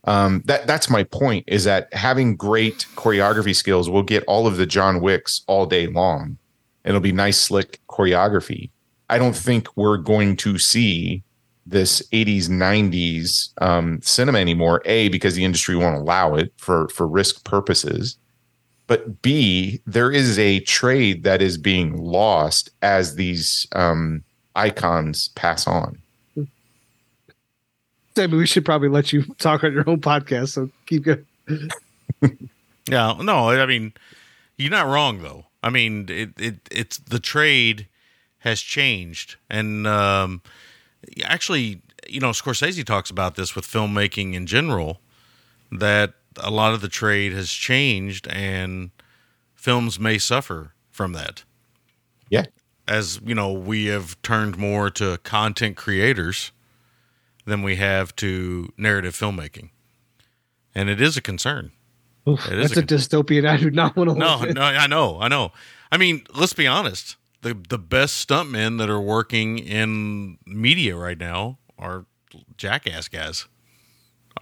Um, that that's my point. Is that having great choreography skills will get all of the John Wicks all day long. It'll be nice, slick choreography. I don't think we're going to see this 80s 90s um, cinema anymore a because the industry won't allow it for for risk purposes but b there is a trade that is being lost as these um, icons pass on Sammy, we should probably let you talk on your own podcast. So keep going. Yeah, no, I mean, you're not wrong though. I mean, it, it it's the trade has changed, and um, actually, you know, Scorsese talks about this with filmmaking in general, that a lot of the trade has changed, and films may suffer from that. yeah As you know, we have turned more to content creators than we have to narrative filmmaking, and it is a concern. Oof, It is that's a, a- dystopian. I do not want to No, live no, I know, I know. I mean, let's be honest. The the best stuntmen that are working in media right now are jackass guys.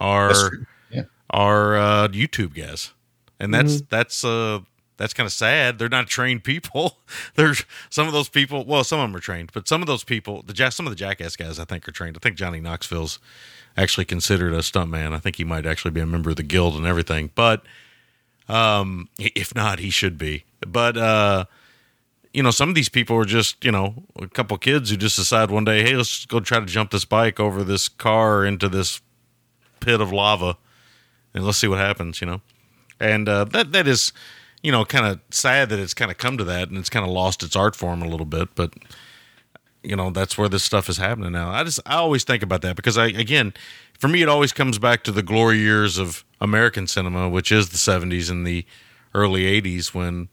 Are Yeah. are uh, YouTube guys, and that's that's uh that's kind of sad. They're not trained people. There's some of those people. Well, some of them are trained, but some of those people, the some of the jackass guys, I think are trained. I think Johnny Knoxville's actually considered a stuntman. I think he might actually be a member of the guild and everything. But um, if not, he should be. But uh, you know, some of these people are just you know a couple kids who just decide one day, hey, let's go try to jump this bike over this car into this pit of lava, and let's see what happens. You know, and uh, that that is you know kind of sad that it's kind of come to that, and it's kind of lost its art form a little bit, but. You know that's where this stuff is happening now. I just I always think about that because I again, for me it always comes back to the glory years of American cinema, which is the '70s and the early '80s when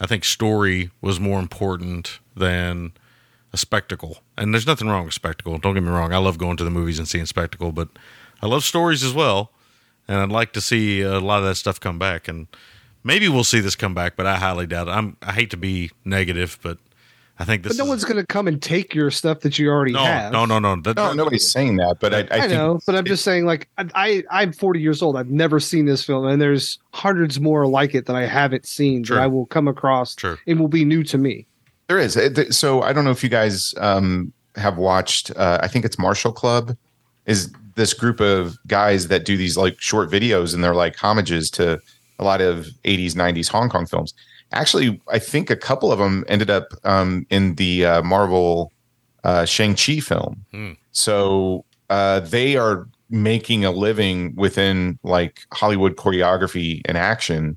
I think story was more important than a spectacle. And there's nothing wrong with spectacle. Don't get me wrong. I love going to the movies and seeing spectacle, but I love stories as well. And I'd like to see a lot of that stuff come back. And maybe we'll see this come back, but I highly doubt it. I'm, I hate to be negative, but I think this But no is- one's going to come and take your stuff that you already no, have. no, no, no. That, no nobody's saying that but i, I, I, think know, but I'm just saying, like, I, I, I'm 40 years old. I've never seen this film, and there's hundreds more like it that I haven't seen Sure. that I will come across. Sure. It will be new to me. There is. So I don't know if you guys um, have watched. Uh, I think it's Martial Club. Is this group of guys that do these like short videos and they're like homages to a lot of 80s 90s hong kong films. Actually i think a couple of them ended up um, in the uh, marvel uh, shang-chi film. Hmm. so uh, they are making a living within like hollywood choreography and action.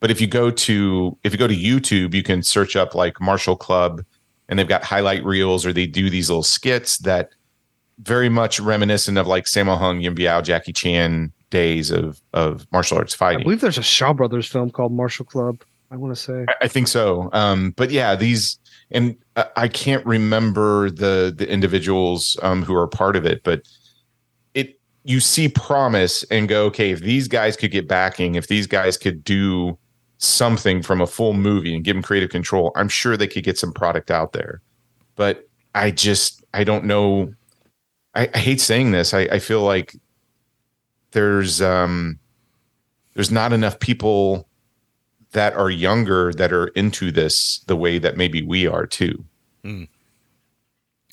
But if you go to if you go to youtube you can search up like martial club and they've got highlight reels or they do these little skits that very much reminiscent of like Sammo Hung, Yuen Biao, Jackie Chan days of of martial arts fighting. I believe there's a Shaw Brothers film called Martial Club. I want to say. I, I think so. Um, but yeah, these and I- I can't remember the the individuals um, who are part of it, but it you see promise and go, okay, if these guys could get backing, if these guys could do something from a full movie and give them creative control, I'm sure they could get some product out there. But I just I don't know. I, I hate saying this. I, I feel like there's um there's not enough people that are younger that are into this the way that maybe we are too.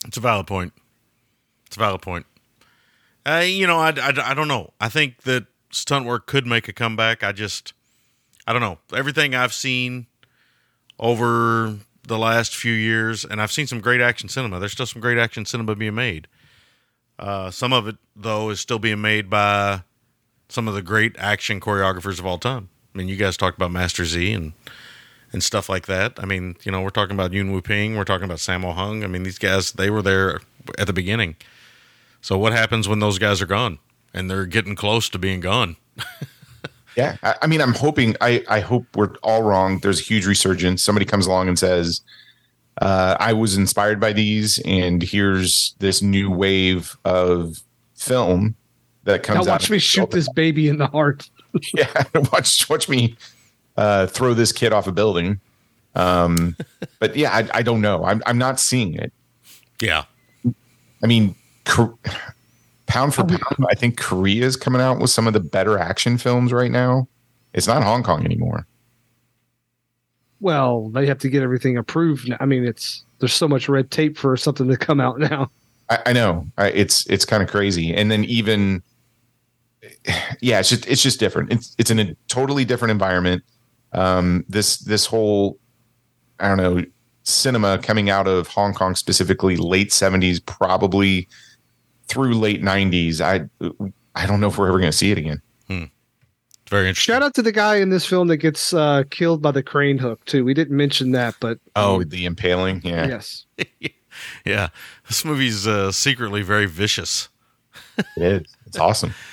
It's a valid point. It's a valid point. Uh, you know, I, I, I don't know. I think that stunt work could make a comeback. I just, I don't know. Everything I've seen over the last few years, and I've seen some great action cinema. There's still some great action cinema being made. Uh, some of it, though, is still being made by some of the great action choreographers of all time. I mean, you guys talked about Master Z and and stuff like that. I mean, you know, we're talking about Yuen Woo-ping, we're talking about Sammo Hung. I mean, these guys, they were there at the beginning. So what happens when those guys are gone and they're getting close to being gone? Yeah. I, I mean, I'm hoping, I, I hope we're all wrong. There's a huge resurgence. Somebody comes along and says, uh, I was inspired by these, and here's this new wave of film that Now comes out. watch me shoot this baby in the heart. yeah, watch watch me uh, throw this kid off a building. Um, but yeah, I, I don't know. I'm I'm not seeing it. Yeah. I mean, Kor- pound for pound, I think Korea is coming out with some of the better action films right now. It's not Hong Kong anymore. Well, they have to get everything approved. now. I mean, it's there's so much red tape for something to come out now. I, I know I, it's it's kind of crazy, and then even yeah, it's just it's just different. It's it's in a totally different environment. Um, this this whole I don't know cinema coming out of Hong Kong specifically late seventies, probably through late nineties. I I don't know if we're ever going to see it again. It's very interesting. Shout out to the guy in this film that gets uh, killed by the crane hook too. We didn't mention that, but Oh, the impaling, yeah. yes, Yeah. This movie's uh, secretly very vicious. it is. It's awesome.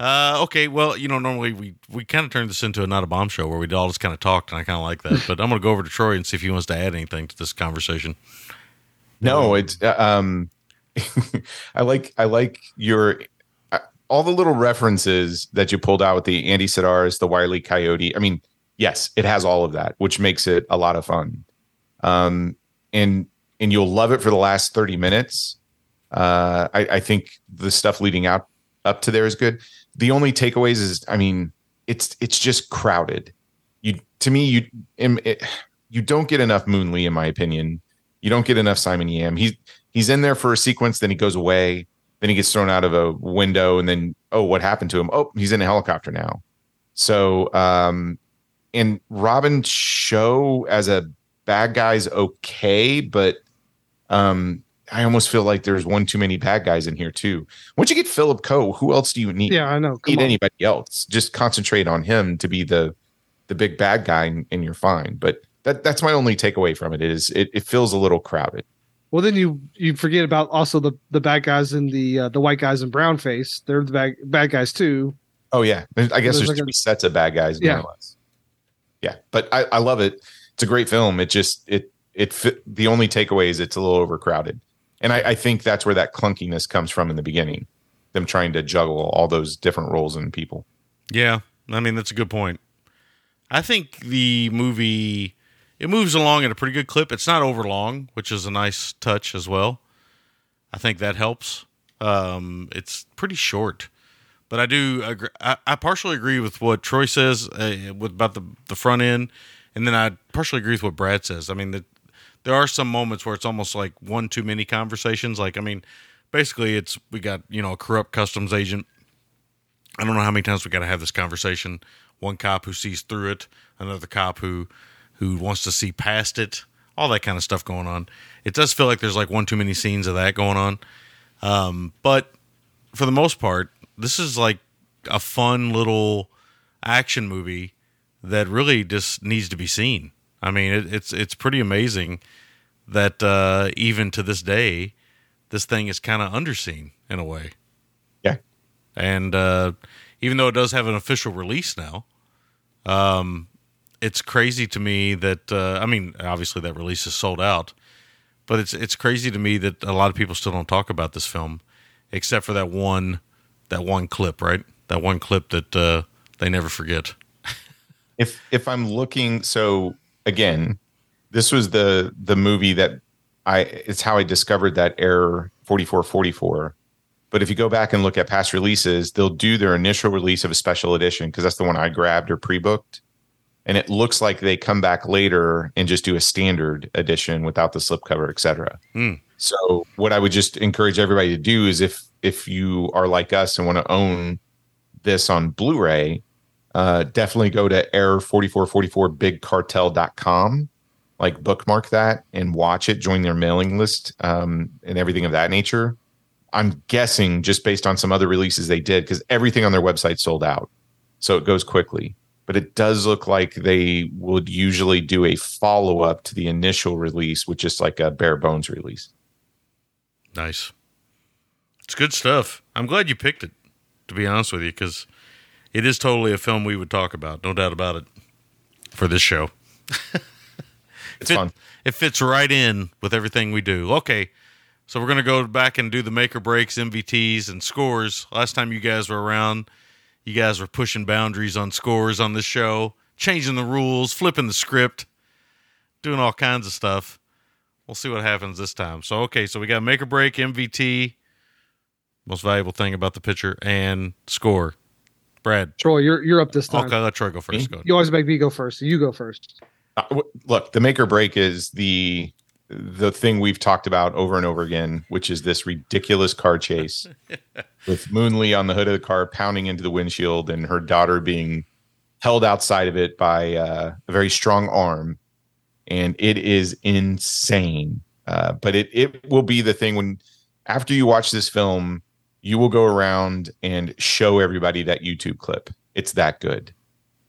Uh, okay, well, you know, normally we, we kind of turned this into a not a bomb show where we all just kind of talked, and I kind of like that. But I'm going to go over to Troy and see if he wants to add anything to this conversation. No, it's uh, um I like I like your all the little references that you pulled out with the Andy Sidaris, the Wiley Coyote. I mean, yes, it has all of that, which makes it a lot of fun. Um and and you'll love it for the last 30 minutes. Uh I, I think the stuff leading out up to there is good. The only takeaways is I mean, it's it's just crowded. You to me you it, you don't get enough Moon Lee in my opinion. You don't get enough Simon Yam. He's he's in there for a sequence, then he goes away, then he gets thrown out of a window, and then oh, what happened to him? Oh, he's in a helicopter now. So um and Robin Shou as a bad guy's okay, but um I almost feel like there's one too many bad guys in here too. Once you get Philip Ko, who else do you need? yeah, I know. Come need on. anybody else. Just concentrate on him to be the the big bad guy, and, and you're fine. But that that's my only takeaway from it is it, it feels a little crowded. Well, then you you forget about also the the bad guys in the uh, the white guys in brown face. They're the bad bad guys too. Oh yeah, There's- I guess There's there's, like a- three sets of bad guys. Yeah. More yeah. But I, I love it. It's a great film. It just it it fit, the only takeaway is it's a little overcrowded, and I, I think that's where that clunkiness comes from in the beginning. Them trying to juggle all those different roles and people. Yeah, I mean that's a good point. I think the movie it moves along at a pretty good clip. It's not over long, which is a nice touch as well. I think that helps. Um, it's pretty short, but I do agree, I, I partially agree with what Troy says uh, with about the the front end, and then I partially agree with what Brad says. I mean the there are some moments where it's almost like one too many conversations. Like, I mean, basically, it's we got you know a corrupt customs agent. I don't know how many times we got to have this conversation. One cop who sees through it, another cop who who wants to see past it, all that kind of stuff going on. It does feel like there's like one too many scenes of that going on. Um, but for the most part, this is like a fun little action movie that really just needs to be seen. I mean, it, it's it's pretty amazing that uh, even to this day, this thing is kind of underseen in a way. Yeah. And uh, even though it does have an official release now, um, it's crazy to me that uh, I mean, obviously that release is sold out, but it's it's crazy to me that a lot of people still don't talk about this film, except for that one that one clip, right? That one clip that uh, they never forget. if if I'm looking, so again, this was the the movie that I it's how I discovered that error 4444. But if you go back and look at past releases, they'll do their initial release of a special edition because that's the one I grabbed or pre-booked. And it looks like they come back later and just do a standard edition without the slipcover, etc. Mm. So what I would just encourage everybody to do is if if you are like us and want to own this on Blu-ray, uh, definitely go to error4444bigcartel.com, like bookmark that and watch it, join their mailing list um, and everything of that nature. I'm guessing just based on some other releases they did, because everything on their website sold out. So it goes quickly. But it does look like they would usually do a follow up to the initial release, which is like a bare bones release. Nice. It's good stuff. I'm glad you picked it, to be honest with you, because it is totally a film we would talk about, no doubt about it, for this show. It's Fit- fun. It fits right in with everything we do. Okay, so we're gonna go back and do the make or breaks, MVTs, and scores. Last time you guys were around, you guys were pushing boundaries on scores on this show, changing the rules, flipping the script, doing all kinds of stuff. We'll see what happens this time. So okay, so we got make or break, MVT, most valuable thing about the pitcher, and score. Brad, Troy, you're you're up this time. okay, let Troy go first. Go. You always make me go first. So you go first. Uh, w- look, the make or break is the the thing we've talked about over and over again, which is this ridiculous car chase with Moon Lee on the hood of the car pounding into the windshield and her daughter being held outside of it by uh, a very strong arm, and it is insane. Uh, but it it will be the thing when after you watch this film, you will go around and show everybody that YouTube clip. It's that good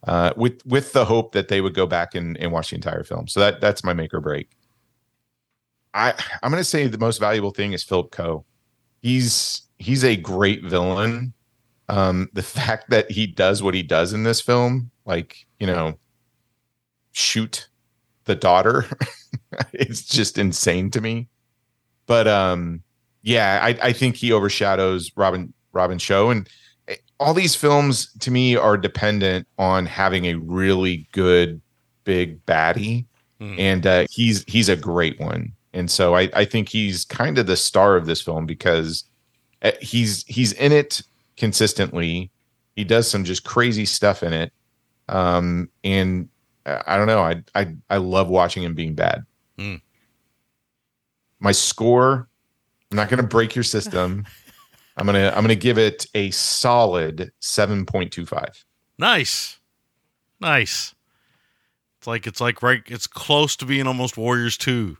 uh, with with the hope that they would go back and, and watch the entire film. So that that's my make or break. I I'm going to say the most valuable thing is Philip Ko. He's he's a great villain. Um, the fact that he does what he does in this film, like you know, shoot the daughter, it's just insane to me. But um, yeah, I, I think he overshadows Robin Robin Shou and all these films to me are dependent on having a really good big baddie Hmm. and uh, he's he's a great one and so I, I think he's kind of the star of this film because uh, he's he's in it consistently he does some just crazy stuff in it um and uh, i don't know i i, I love watching him being bad Hmm. my score i'm not going to break your system i'm going to i'm to give it a solid 7.25 Nice, nice. It's like it's like right. It's close to being almost Warriors two.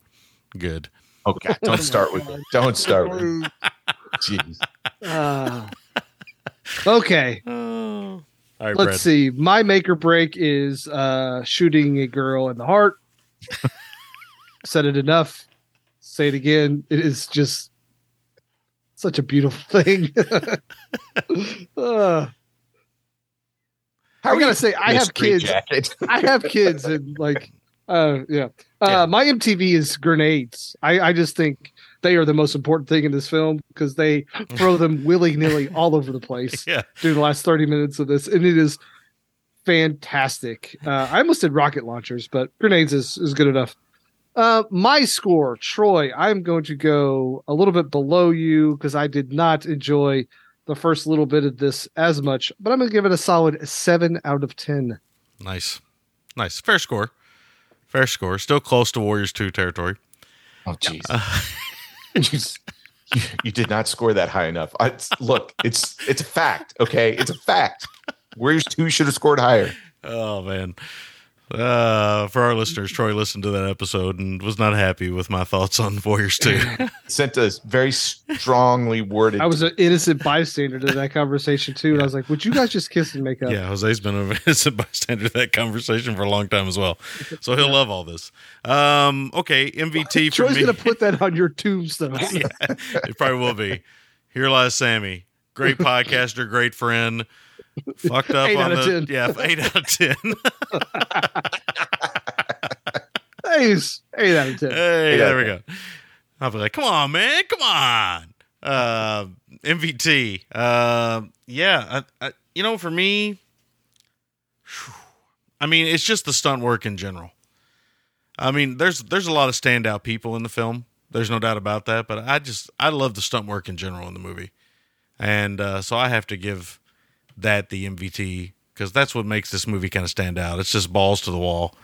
Good. oh god don't start with it don't start with it. jeez Ah. okay, Oh. All right, let's Brad. see. My make or break is uh, shooting a girl in the heart. Said it enough. Say it again. It is just such a beautiful thing. Uh, I gonna say, I have kids. Jacket. I have kids, and like, uh, yeah. Uh, Yeah. My MVT is grenades. I, I just think they are the most important thing in this film because they throw them willy nilly all over the place Yeah. during the last 30 minutes of this, and it is fantastic. Uh, I almost did rocket launchers, but grenades is, is good enough. Uh, my score, Troy, I'm going to go a little bit below you because I did not enjoy the first little bit of this as much, but I'm going to give it a solid seven out of 10. Nice, nice, fair score. Fair score. Still close to Warriors two territory. Oh, jeez. Uh, you, you, you did not score that high enough. I, look, it's it's a fact. Okay, it's a fact. Warriors two should have scored higher. Oh man. Uh, for our listeners, Troy listened to that episode and was not happy with my thoughts on Warriors 2. Sent a very strongly worded. I was an innocent bystander to that conversation too, and I was like, "Would you guys just kiss and make up?" yeah, Jose's been an innocent bystander to that conversation for a long time as well. So he'll love all this. Um, okay, MVT for Troy's me. gonna put that on your tombstone. it probably will be. Here lies Sammy. Great podcaster, great friend. Fucked up Eight on out of the 10. yeah, eight out of ten. hey, it's eight out of ten. Hey, Eight there out we go. I'll be like, come on, man, come on. Uh, MVT. Uh, yeah, I, I, you know, for me, phew, I mean, it's just the stunt work in general. I mean, there's there's a lot of standout people in the film. There's no doubt about that. But I just I love the stunt work in general in the movie, and uh, so I have to give that the MVT because that's what makes this movie kind of stand out. It's just balls to the wall.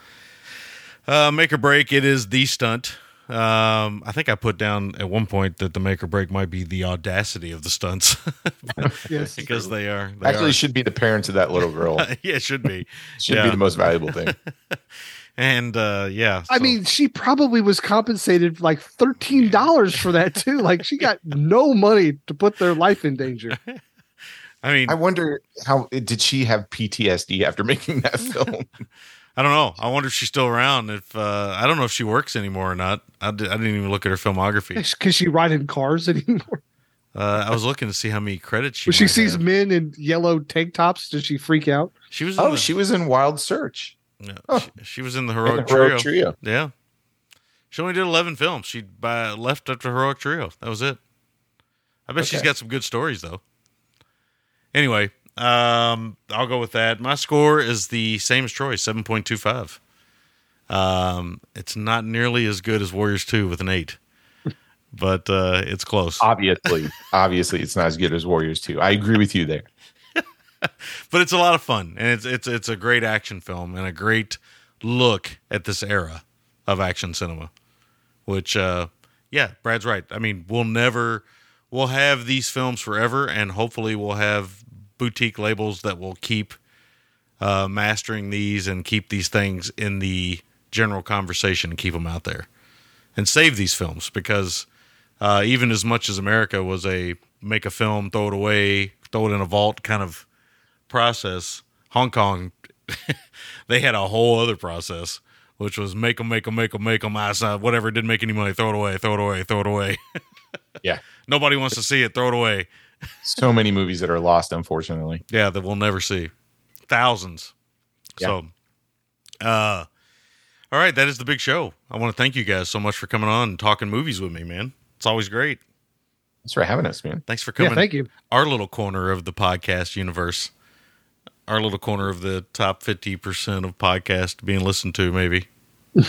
Uh, make or break, it is the stunt. Um, I think I put down at one point that the make or break might be the audacity of the stunts Yes, because they are they Actually, are- should be the parents of that little girl. yeah, it should be. Should Yeah. be the most valuable thing. And uh, yeah, I so- mean, she probably was compensated like thirteen dollars for that too. Like she got no money to put their life in danger. I mean, I wonder how did she have PTSD after making that film? I don't know. I wonder if she's still around. If uh, I don't know if she works anymore or not. I, didn't even look at her filmography. Can she ride in cars anymore? Uh, I was looking to see how many credits she. When she sees have. men in yellow tank tops, does she freak out? she was. Oh, the, she was in Wild Search. no, oh. she, she was in the in heroic, the Heroic trio. Trio. Yeah, she only did eleven films. She by, left after heroic trio. That was it. I bet she's got some good stories though. Anyway, um, I'll go with that. My score is the same as Troy, seven point two five. Um, it's not nearly as good as Warriors Two with an eight, but uh, it's close. Obviously, obviously, it's not as good as Warriors 2. I agree with you there. but it's a lot of fun and it's it's it's a great action film and a great look at this era of action cinema which uh yeah brad's right i mean we'll never we'll have these films forever and hopefully we'll have boutique labels that will keep uh mastering these and keep these things in the general conversation and keep them out there and save these films because uh, even as much as America was a make a film, throw it away, throw it in a vault kind of process, Hong Kong, they had a whole other process, which was make them, make them, make them, make them, whatever didn't make any money, throw it away, throw it away, throw it away. Yeah. Nobody wants to see it, throw it away. So many movies that are lost, unfortunately. Yeah, that we'll never see. Thousands. So, uh, all right, that is the big show. I want to thank you guys so much for coming on and talking movies with me, man. It's always great. Thanks for having us, man. Thanks for Yeah, coming. thank you. Our little corner of the podcast universe. Our little corner of the top 50% of podcasts being listened to, maybe.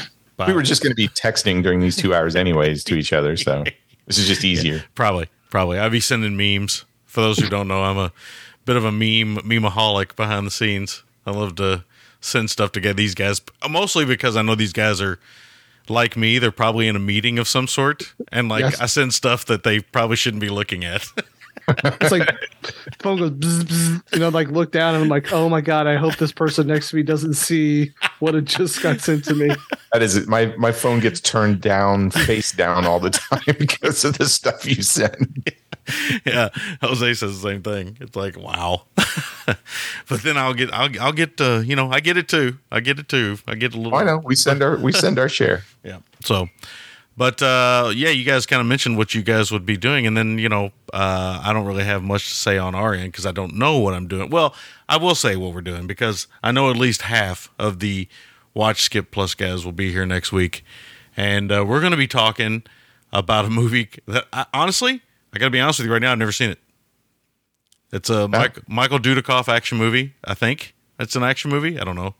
We were just going to be texting during these two hours, anyways, to each other. So this is just easier. Probably, probably. I'd be sending memes. For those who don't know, I'm a bit of a meme memeaholic behind the scenes. I love to send stuff to get these guys, mostly because I know these guys are like me. They're probably in a meeting of some sort, and like Yes. I send stuff that they probably shouldn't be looking at. It's like phone goes, bzz, bzz, and I like look down and I'm like, oh my god, I hope this person next to me doesn't see what it just got sent to me. That is it. My my phone gets turned down, face down all the time because of the stuff you send. yeah, Jose says the same thing. It's like wow, but then I'll get I'll I'll get uh, you know I get it too. I get it too. I get a little. I know we send our we send our share. Yeah. So, but uh, yeah, you guys kind of mentioned what you guys would be doing, and then you know, uh, I don't really have much to say on our end because I don't know what I'm doing. Well, I will say what we're doing because I know at least half of the Watch Skip Plus guys will be here next week, and uh, we're going to be talking about a movie that I, honestly, I got to be honest with you right now, I've never seen it. It's a Mike, Michael Dudikoff action movie. I think it's an action movie. I don't know.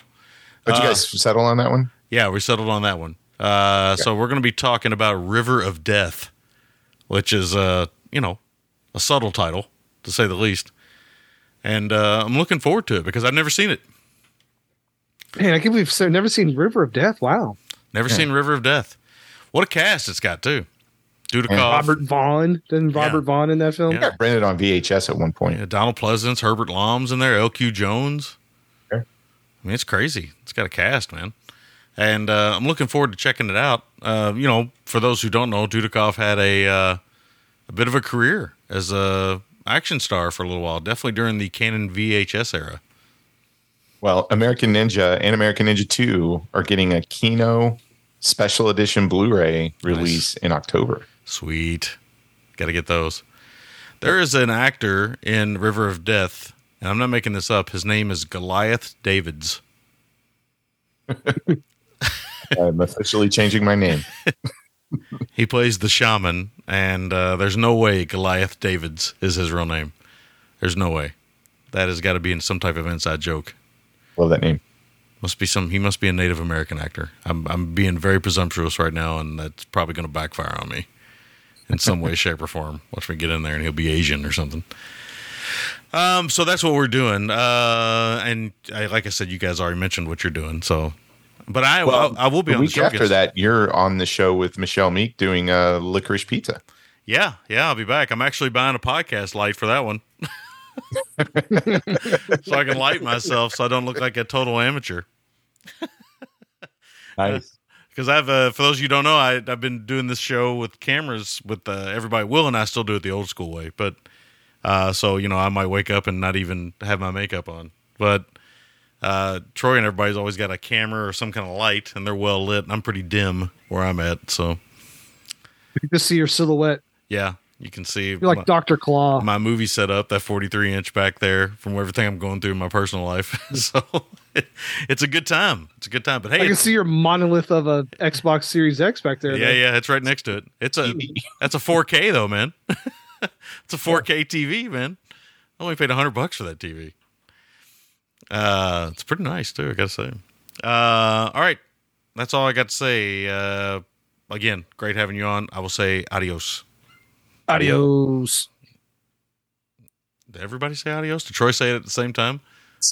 But you Uh, guys settle on that one? Yeah, we settled on that one. Uh, So we're going to be talking about River of Death, which is uh, you know a subtle title to say the least, and uh, I'm looking forward to it because I've never seen it. Man, I can't believe I've never seen River of Death. Wow. Never seen River of Death. What a cast it's got too. Dudikoff, Robert Vaughn. Didn't Robert Yeah. Vaughn in that film? Yeah. Got rented on VHS at one point. yeah, Donald Pleasence, Herbert Lom's in there, LQ Jones. Sure. I mean, it's crazy. It's got a cast, man. And uh, I'm looking forward to checking it out. Uh, you know, for those who don't know, Dudikoff had a uh, a bit of a career as a action star for a little while. Definitely during the Canon VHS era. Well, American Ninja and American Ninja 2 are getting a Kino special edition Blu-ray release in October. Sweet. Got to get those. There is an actor in River of Death, and I'm not making this up. His name is Goliath Davids. I'm officially changing my name. He plays the shaman, and uh, there's no way Goliath Davids is his real name. There's no way. That has got to be in some type of inside joke. Love that name. Must be some. He must be a Native American actor. I'm I'm being very presumptuous right now, and that's probably going to backfire on me in some way, shape, or form. Watch me get in there, and he'll be Asian or something. Um, so that's what we're doing. Uh, and I, like I said, you guys already mentioned what you're doing. So, but I Well, I, I will be the on the week show. after Guess- that. You're on the show with Michelle Meek doing uh, licorice pizza. Yeah, yeah, I'll be back. I'm actually buying a podcast light for that one. so I can light myself so I don't look like a total amateur. Nice. Because I've, uh, for those of you who don't know, I, I've been doing this show with cameras with uh, everybody. Will and I still do it the old school way, but uh, so you know, I might wake up and not even have my makeup on. But uh, Troy and everybody's always got a camera or some kind of light, and they're well lit. And I'm pretty dim where I'm at, so You can see your silhouette. yeah, you can see. You're like Dr. Claw. my movie setup, that 43 inch back there from everything I'm going through in my personal life. so it's a good time. It's a good time. But hey, I can see your monolith of a Xbox Series X back there. yeah, though. yeah, it's right next to it. It's a that's a 4K though, man. it's a 4K TV, man. I only paid 100 bucks for that TV. Uh, it's pretty nice too, I gotta say. Uh, all right, that's all I got to say. Uh, again, great having you on. I will say adios. Adios. Did everybody say adios? Did Troy say it at the same time?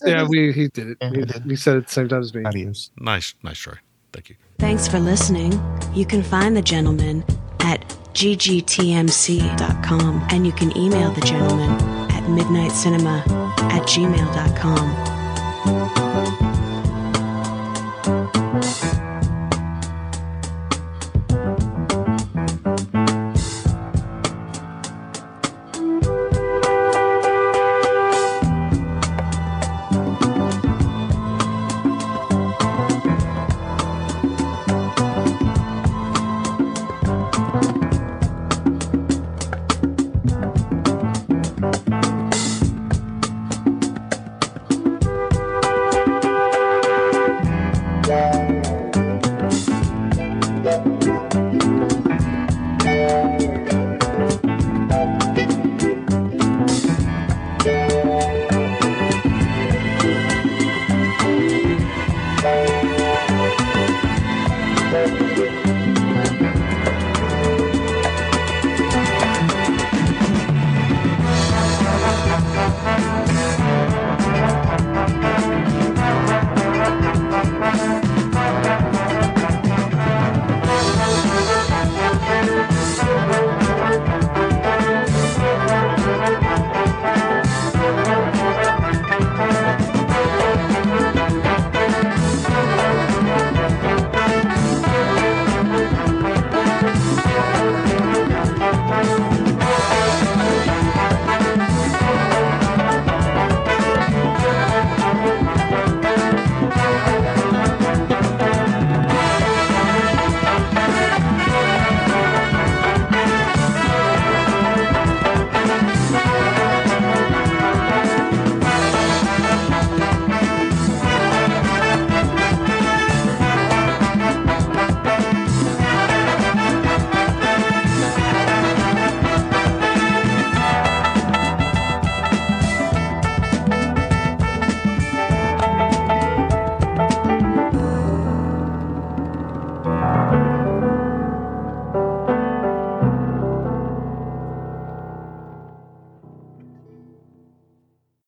Yeah, we he did it. We, he did. we said it at the same time as me. Adios. Nice, nice Troy. Thank you. Thanks for listening. You can find the gentleman at ggtmc.com and you can email the gentleman at midnitecinema at gmail.com. Thank you.